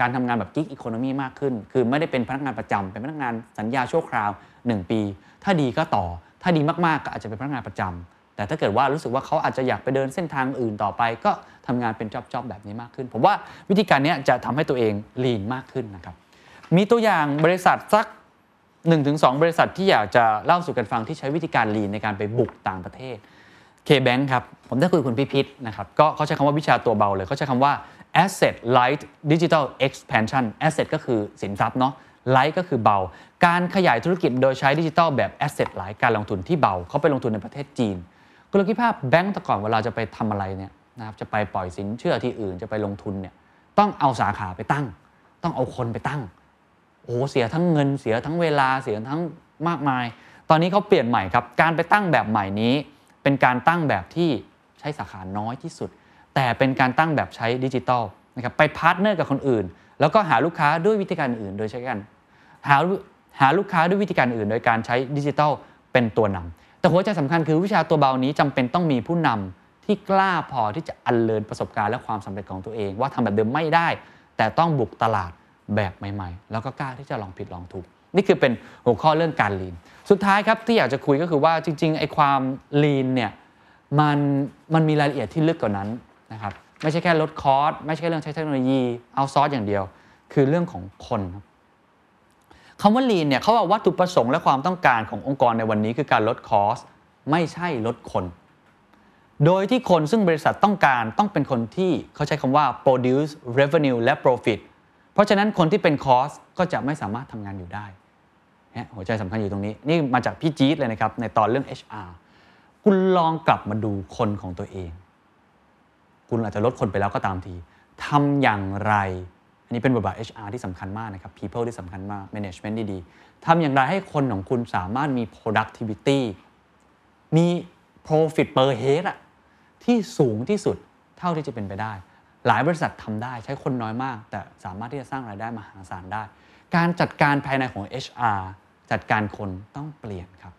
S4: การทำงานแบบกิ๊กอีโคโนมีมากขึ้น คือไม่ได้เป็นพนักงานประจำเป็นพนักงานสัญญาชั่วคราว 1 ปี ถ้าดีก็ต่อ ถ้าดีมากๆก็อาจจะเป็นพนักงานประจำแต่ถ้าเกิดว่ารู้สึกว่าเขาอาจจะอยากไปเดินเส้นทางอื่นต่อไป ก็ทำงานเป็นจ็อบๆแบบนี้มากขึ้น ผมว่าวิธีการนี้จะทำให้ตัวเองลีนมากขึ้นนะครับ มีตัวอย่างบริษัทสัก 1-2 บริษัทที่อยากจะเล่าสู่กันฟังที่ใช้วิธีการลีนในการไปบุกต่างประเทศ KBank ครับ ผมได้คุยกับคุณพิพิธนะครับ ก็เขาใช้คำว่าวิชาตัวเบาเลยเขาใช้คำว่า asset light digital expansion asset ก็คือสินทรัพย์เนาะ light ก็คือเบา การขยายธุรกิจโดยใช้ดิจิทัลแบบ asset light การลงทุนที่เบา เขาไปลงทุนในประเทศจีนคุณลองคิดภาพแบงก์แต่ก่อนเวลาจะไปทำอะไรเนี่ยนะครับ จะไปปล่อยสินเชื่อที่อื่น จะไปลงทุนเนี่ย ต้องเอาสาขาไปตั้ง ต้องเอาคนไปตั้ง โอ้เสียทั้งเงิน เสียทั้งเวลา เสียทั้งมากมาย ตอนนี้เขาเปลี่ยนใหม่ครับ การไปตั้งแบบใหม่นี้ เป็นการตั้งแบบที่ใช้สาขาน้อยที่สุด แต่เป็นการตั้งแบบใช้ดิจิตอลนะครับไป partner กับคนอื่น แล้วก็หาลูกค้าด้วยวิธีการอื่น โดยใช้การหาหาลูกค้าด้วยวิธีการอื่น โดยการใช้ดิจิทัลเป็นตัวนำแต่หัวใจสำคัญคือวิชาตัวเบานี้จำเป็นต้องมีผู้นำที่กล้าพอที่จะ unlearn ประสบการณ์และความสำเร็จของตัวเอง ว่าทำแบบเดิมไม่ได้ แต่ต้องบุกตลาดแบบใหม่ ๆ แล้วก็กล้าที่จะลองผิดลองถูก นี่คือเป็นหัวข้อเรื่องการลีน สุดท้ายครับที่อยากจะคุยก็คือว่าจริงๆไอ้ความลีนเนี่ยมันมันมีรายละเอียดที่ลึกกว่านั้นนะครับไม่ใช่แค่ลดคอสไม่ใช่เรื่องใช้เทคโนโลยีเอาซอสอย่างเดียว คือเรื่องของคนครับคำว่า lean เนี่ยเขาบอกวัตถุประสงค์และความต้องการขององค์กรในวันนี้คือการลดคอสไม่ใช่ลดคน โดยที่คนซึ่งบริษัทต้องการต้องเป็นคนที่เขาใช้คำว่า produce revenue และ profit เพราะฉะนั้นคนที่เป็นคอสก็จะไม่สามารถทำงานอยู่ได้ หัวใจสำคัญอยู่ตรงนี้ นี่มาจากพี่จี๊ดเลยนะครับ ในตอนเรื่อง HR คุณลองกลับมาดูคนของตัวเอง คุณอาจจะลดคนไปแล้วก็ตามทีทำอย่างไร อันนี้เป็นบทบาท HR ที่สำคัญมากนะครับ people ที่สำคัญมาก management ดีๆทำอย่างไรให้คนของคุณสามารถมี productivity มี profit per head อะที่สูงที่สุดเท่าที่จะเป็นไปได้ หลายบริษัททำได้ใช้คนน้อยมาก แต่สามารถที่จะสร้างรายได้มหาศาลได้ การจัดการภายในของ HR จัดการคนต้องเปลี่ยนครับ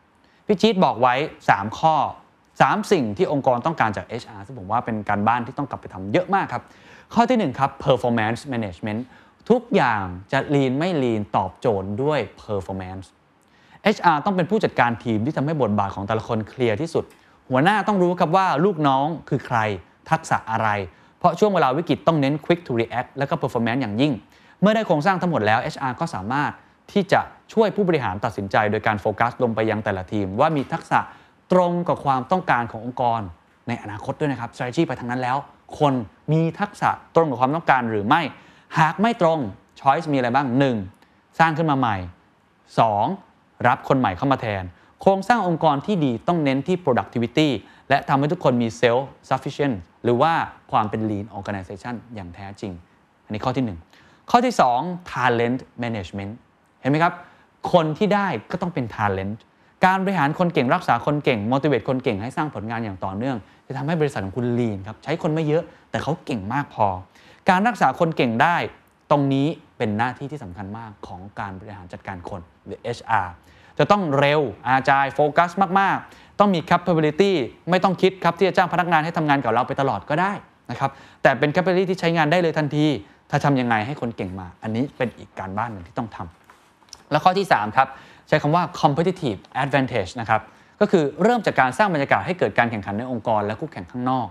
S4: พี่จี๊ดบอกไว้ 3 ข้อ 3 สิ่งที่องค์กรต้องการจาก HR ซึ่งผมว่าเป็นการบ้านที่ต้องกลับไปทำเยอะมากครับ ข้อที่ 1 ครับ performance management ทุกอย่างจะ lean ไม่ lean ตอบโจทย์ด้วย performance HR ต้องเป็นผู้จัดการทีมที่ทำให้บทบาทของแต่ละคนเคลียร์ที่สุด หัวหน้าต้องรู้ครับว่าลูกน้องคือใครทักษะอะไร เพราะช่วงเวลาวิกฤตต้องเน้น quick to react และก็ performance อย่างยิ่ง เมื่อได้โครงสร้างทั้งหมดแล้ว HR ก็สามารถที่จะ ช่วยผู้บริหารตัดสินใจ โดยการโฟกัสลงไปยังแต่ละทีม ว่ามีทักษะตรงกับความต้องการขององค์กร ในอนาคตด้วยนะครับ strategy ไปทางนั้นแล้ว คนมีทักษะตรงกับความต้องการหรือไม่ หากไม่ตรง choice มีอะไรบ้าง 1. สร้างขึ้นมาใหม่ 2. รับคนใหม่เข้ามาแทน โครงสร้างองค์กรที่ดีต้องเน้นที่ productivity และทำให้ทุกคนมี self sufficient หรือว่าความเป็น lean organization อย่างแท้จริง อันนี้ข้อที่ 1 ข้อที่ 2 talent management เห็นไหมครับ คนที่ได้ก็ต้องเป็น talent การบริหารคนเก่งรักษาคนเก่ง motivate คนเก่งให้สร้างผลงานอย่างต่อเนื่อง จะทำให้บริษัทของคุณ lean ครับใช้คนไม่เยอะแต่เขาเก่งมากพอ การรักษาคนเก่งได้ ตรงนี้เป็นหน้าที่ที่สำคัญมากของการบริหารจัดการคนหรือ HR จะต้องเร็วอาจายโฟกัสมาก ๆ ต้องมี capability ไม่ต้องคิดครับที่จะจ้างพนักงานให้ทำงานกับเราไปตลอดก็ได้นะครับแต่เป็น capability ที่ใช้งานได้เลยทันที ถ้าทำยังไงให้คนเก่งมา อันนี้เป็นอีกการบ้านหนึ่งที่ต้องทำ แล้วข้อที่ 3 ครับ ใช้คำว่า competitive advantage นะครับ ก็คือเริ่มจากการสร้างบรรยากาศให้เกิดการแข่งขันในองค์กรและคู่แข่งข้างนอก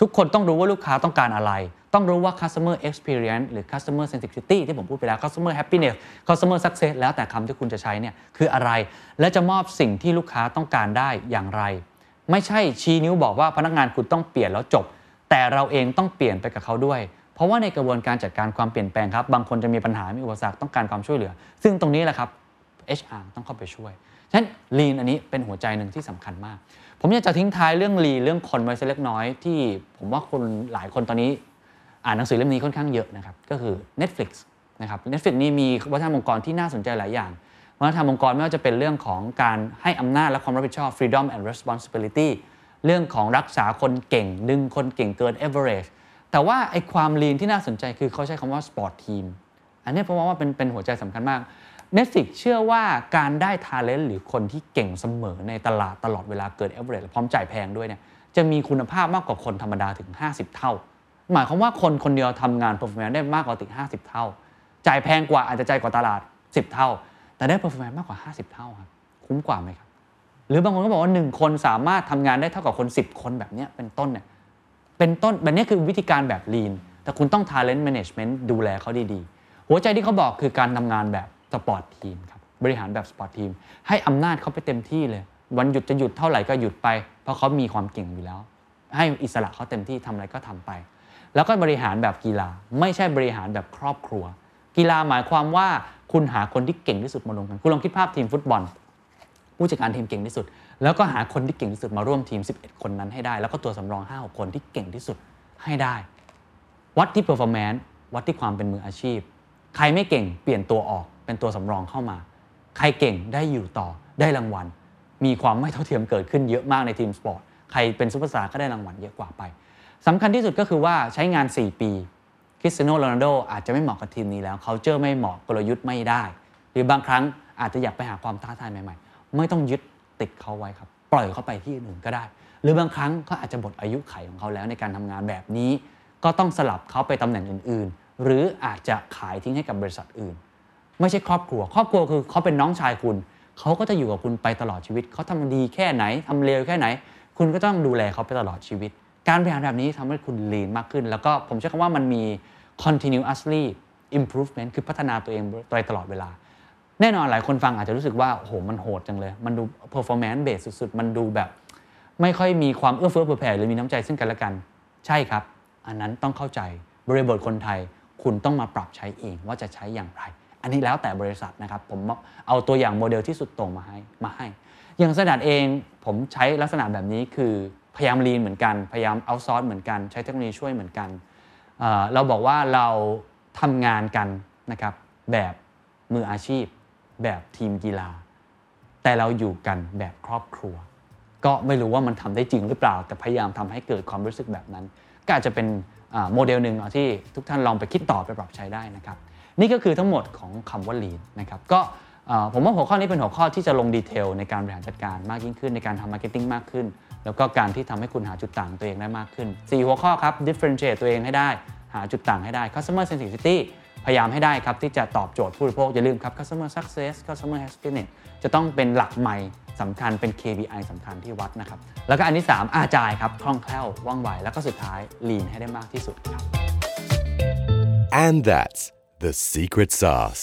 S4: ทุกคนต้องรู้ว่าลูกค้าต้องการอะไร ต้องรู้ว่า customer experience หรือ customer centricity ที่ผมพูดไปแล้ว customer happiness customer success แล้วแต่คำที่คุณจะใช้เนี่ยคืออะไร และจะมอบสิ่งที่ลูกค้าต้องการได้อย่างไร ไม่ใช่ชี้นิ้วบอกว่าพนักงานคุณต้องเปลี่ยนแล้วจบ แต่เราเองต้องเปลี่ยนไปกับเขาด้วย เพราะว่าในกระบวนการจัดการความเปลี่ยนแปลงครับบางคนจะมีปัญหา มีอุปสรรคต้องการความช่วยเหลือ ซึ่งตรงนี้แหละครับ HR ต้องเข้าไปช่วยฉะนั้น Lean อันนี้เป็นหัวใจหนึ่งที่สำคัญมาก ผมอยากจะทิ้งท้ายเรื่อง Lean เรื่องคนไว้สักเล็กน้อยที่ผมว่าคนหลายคนตอนนี้ อ่านหนังสือเล่มนี้ค่อนข้างเยอะนะครับก็คือ Netflix นะครับ Netflix นี่มีวัฒนธรรมองค์กรที่น่าสนใจหลายอย่างวัฒนธรรมองค์กรไม่ว่าจะเป็นเรื่องของการให้อำนาจและความรับผิดชอบ freedom and responsibility เรื่องของรักษาคนเก่ง ดึงคนเก่งเกิน average แต่ว่าไอ้ความ lean ที่น่าสนใจคือเขาใช้คำว่า sport team อันนี้ผมว่าเป็นเป็นหัวใจสำคัญมาก Netflix เชื่อว่าการได้ talent หรือคนที่เก่งเสมอในตลาดตลอดเวลาเกิน average และพร้อมจ่ายแพงด้วยเนี่ยจะมีคุณภาพมากกว่าคนธรรมดาถึง 50 เท่า หมายความว่าคนคนเดียวทำงาน performance ได้มากกว่าถึง 50 เท่า จ่ายแพงกว่าอาจจะจ่ายกว่าตลาด 10 เท่า แต่ได้ performance มากกว่า 50 เท่าครับคุ้มกว่าไหมครับ หรือบางคนก็บอกว่า 1 คนสามารถทำงานได้เท่ากับคน 10 คนแบบนี้เป็นต้นเนี่ย เป็นต้นแบบนี้คือวิธีการแบบ lean แต่คุณต้อง talent management ดูแลเขาดีๆ หัวใจที่เขาบอกคือการทำงานแบบ sport team ครับบริหารแบบ sport team ให้อำนาจเขาไปเต็มที่เลย วันหยุดจะหยุดเท่าไหร่ก็หยุดไป เพราะเขามีความเก่งอยู่แล้ว ให้อิสระเขาเต็มที่ทำอะไรก็ทำไป แล้วก็บริหารแบบกีฬา ไม่ใช่บริหารแบบครอบครัว กีฬาหมายความว่าคุณหาคนที่เก่งที่สุดมาลงกันคุณลองคิดภาพทีมฟุตบอล ผู้จัดการทีมเก่งที่สุด แล้วก็หาคนที่เก่งที่สุดมาร่วมทีม 11 คนนั้นให้ได้ แล้วก็ตัวสำรอง 5-6 คนที่เก่งที่สุดให้ได้ วัดที่ performance วัดที่ความเป็นมืออาชีพ ใครไม่เก่งเปลี่ยนตัวออกเป็นตัวสำรองเข้ามา ใครเก่งได้อยู่ต่อได้รางวัล มีความไม่เท่าเทียมเกิดขึ้นเยอะมากใน team sport ใครเป็นซุปเปอร์สตาร์ก็ได้รางวัลเยอะกว่าไปสำคัญที่สุดก็คือว่าใช้งาน 4 ปีคริสเตียโนโรนัลโดอาจจะไม่เหมาะกับทีมนี้แล้วเขาเจอไม่เหมาะกลยุทธ์ไม่ได้ หรือบางครั้งอาจจะอยากไปหาความท้าทายใหม่ ๆ ไม่ต้องยึด ติดเขาไว้ครับ ปล่อยเขาไปที่อื่นก็ได้ หรือบางครั้งก็อาจจะหมดอายุขัยของเขาแล้วในการทำงานแบบนี้ ก็ต้องสลับเขาไปตำแหน่งอื่น ๆ หรืออาจจะขายทิ้งให้กับบริษัทอื่น ไม่ใช่ครอบครัว ครอบครัวคือเขาเป็นน้องชายคุณเขาก็จะอยู่กับคุณไปตลอดชีวิต เขาทำดีแค่ไหนทำเลวแค่ไหน คุณก็ต้องดูแลเขาไปตลอดชีวิต การบริหารแบบนี้ทำให้คุณลีนมากขึ้น แล้วก็ผมใช้คำว่ามันมี continuously improvement คือพัฒนาตัวเองโดยตลอดเวลา แน่นอนหลายคนฟังอาจจะรู้สึกว่าโอ้โหมันโหดจังเลย มันดู performance base สุดๆ มันดูแบบ ไม่ค่อยมีความเอื้อเฟื้อเผื่อแผ่หรือมีน้ำใจซึ่งกันและกัน ใช่ครับ อันนั้นต้องเข้าใจบริบทคนไทย คุณต้องมาปรับใช้เองว่าจะใช้อย่างไร อันนี้แล้วแต่บริษัทนะครับ ผมเอาตัวอย่างโมเดลที่สุดต่งมาให้มาให้ อย่างสนัดเองผมใช้ลักษณะแบบนี้คือพยายามลีนเหมือนกันพยายามเอาซอร์สเหมือนกันใช้เทคโนโลยีช่วยเหมือนกันเเราบอกว่าเราทำงานกันนะครับแบบมืออาชีพ แบบทีมกีฬา แต่เราอยู่กันแบบครอบครัว ก็ไม่รู้ว่ามันทำได้จริงหรือเปล่า แต่พยายามทำให้เกิดความรู้สึกแบบนั้น ก็อาจจะเป็นโมเดลหนึ่งที่ทุกท่านลองไปคิดต่อไปปรับใช้ได้นะครับ นี่ก็คือทั้งหมดของคำว่า lean นะครับก็ผมว่าหัวข้อนี้เป็นหัวข้อที่จะลง detail ในการบริหารจัดการมากยิ่งขึ้นในการทำ marketing มากขึ้น แล้วก็การที่ทำให้คุณหาจุดต่างตัวเองได้มากขึ้น 4 หัวข้อครับ differentiate ตัวเองให้ได้ หาจุดต่างให้ได้ customer centricity พยายามให้ได้ครับที่จะตอบโจทย์ผู้บริโภคอย่าลืมครับ customer success customer happiness จะต้องเป็นหลักใหม่สำคัญเป็น KPI สำคัญที่วัดนะครับ แล้วก็อันที่3 agile ครับคล่องแคล่วว่องไวแล้วก็สุดท้าย lean ให้ได้มากที่สุดครับ
S1: and that's the secret sauce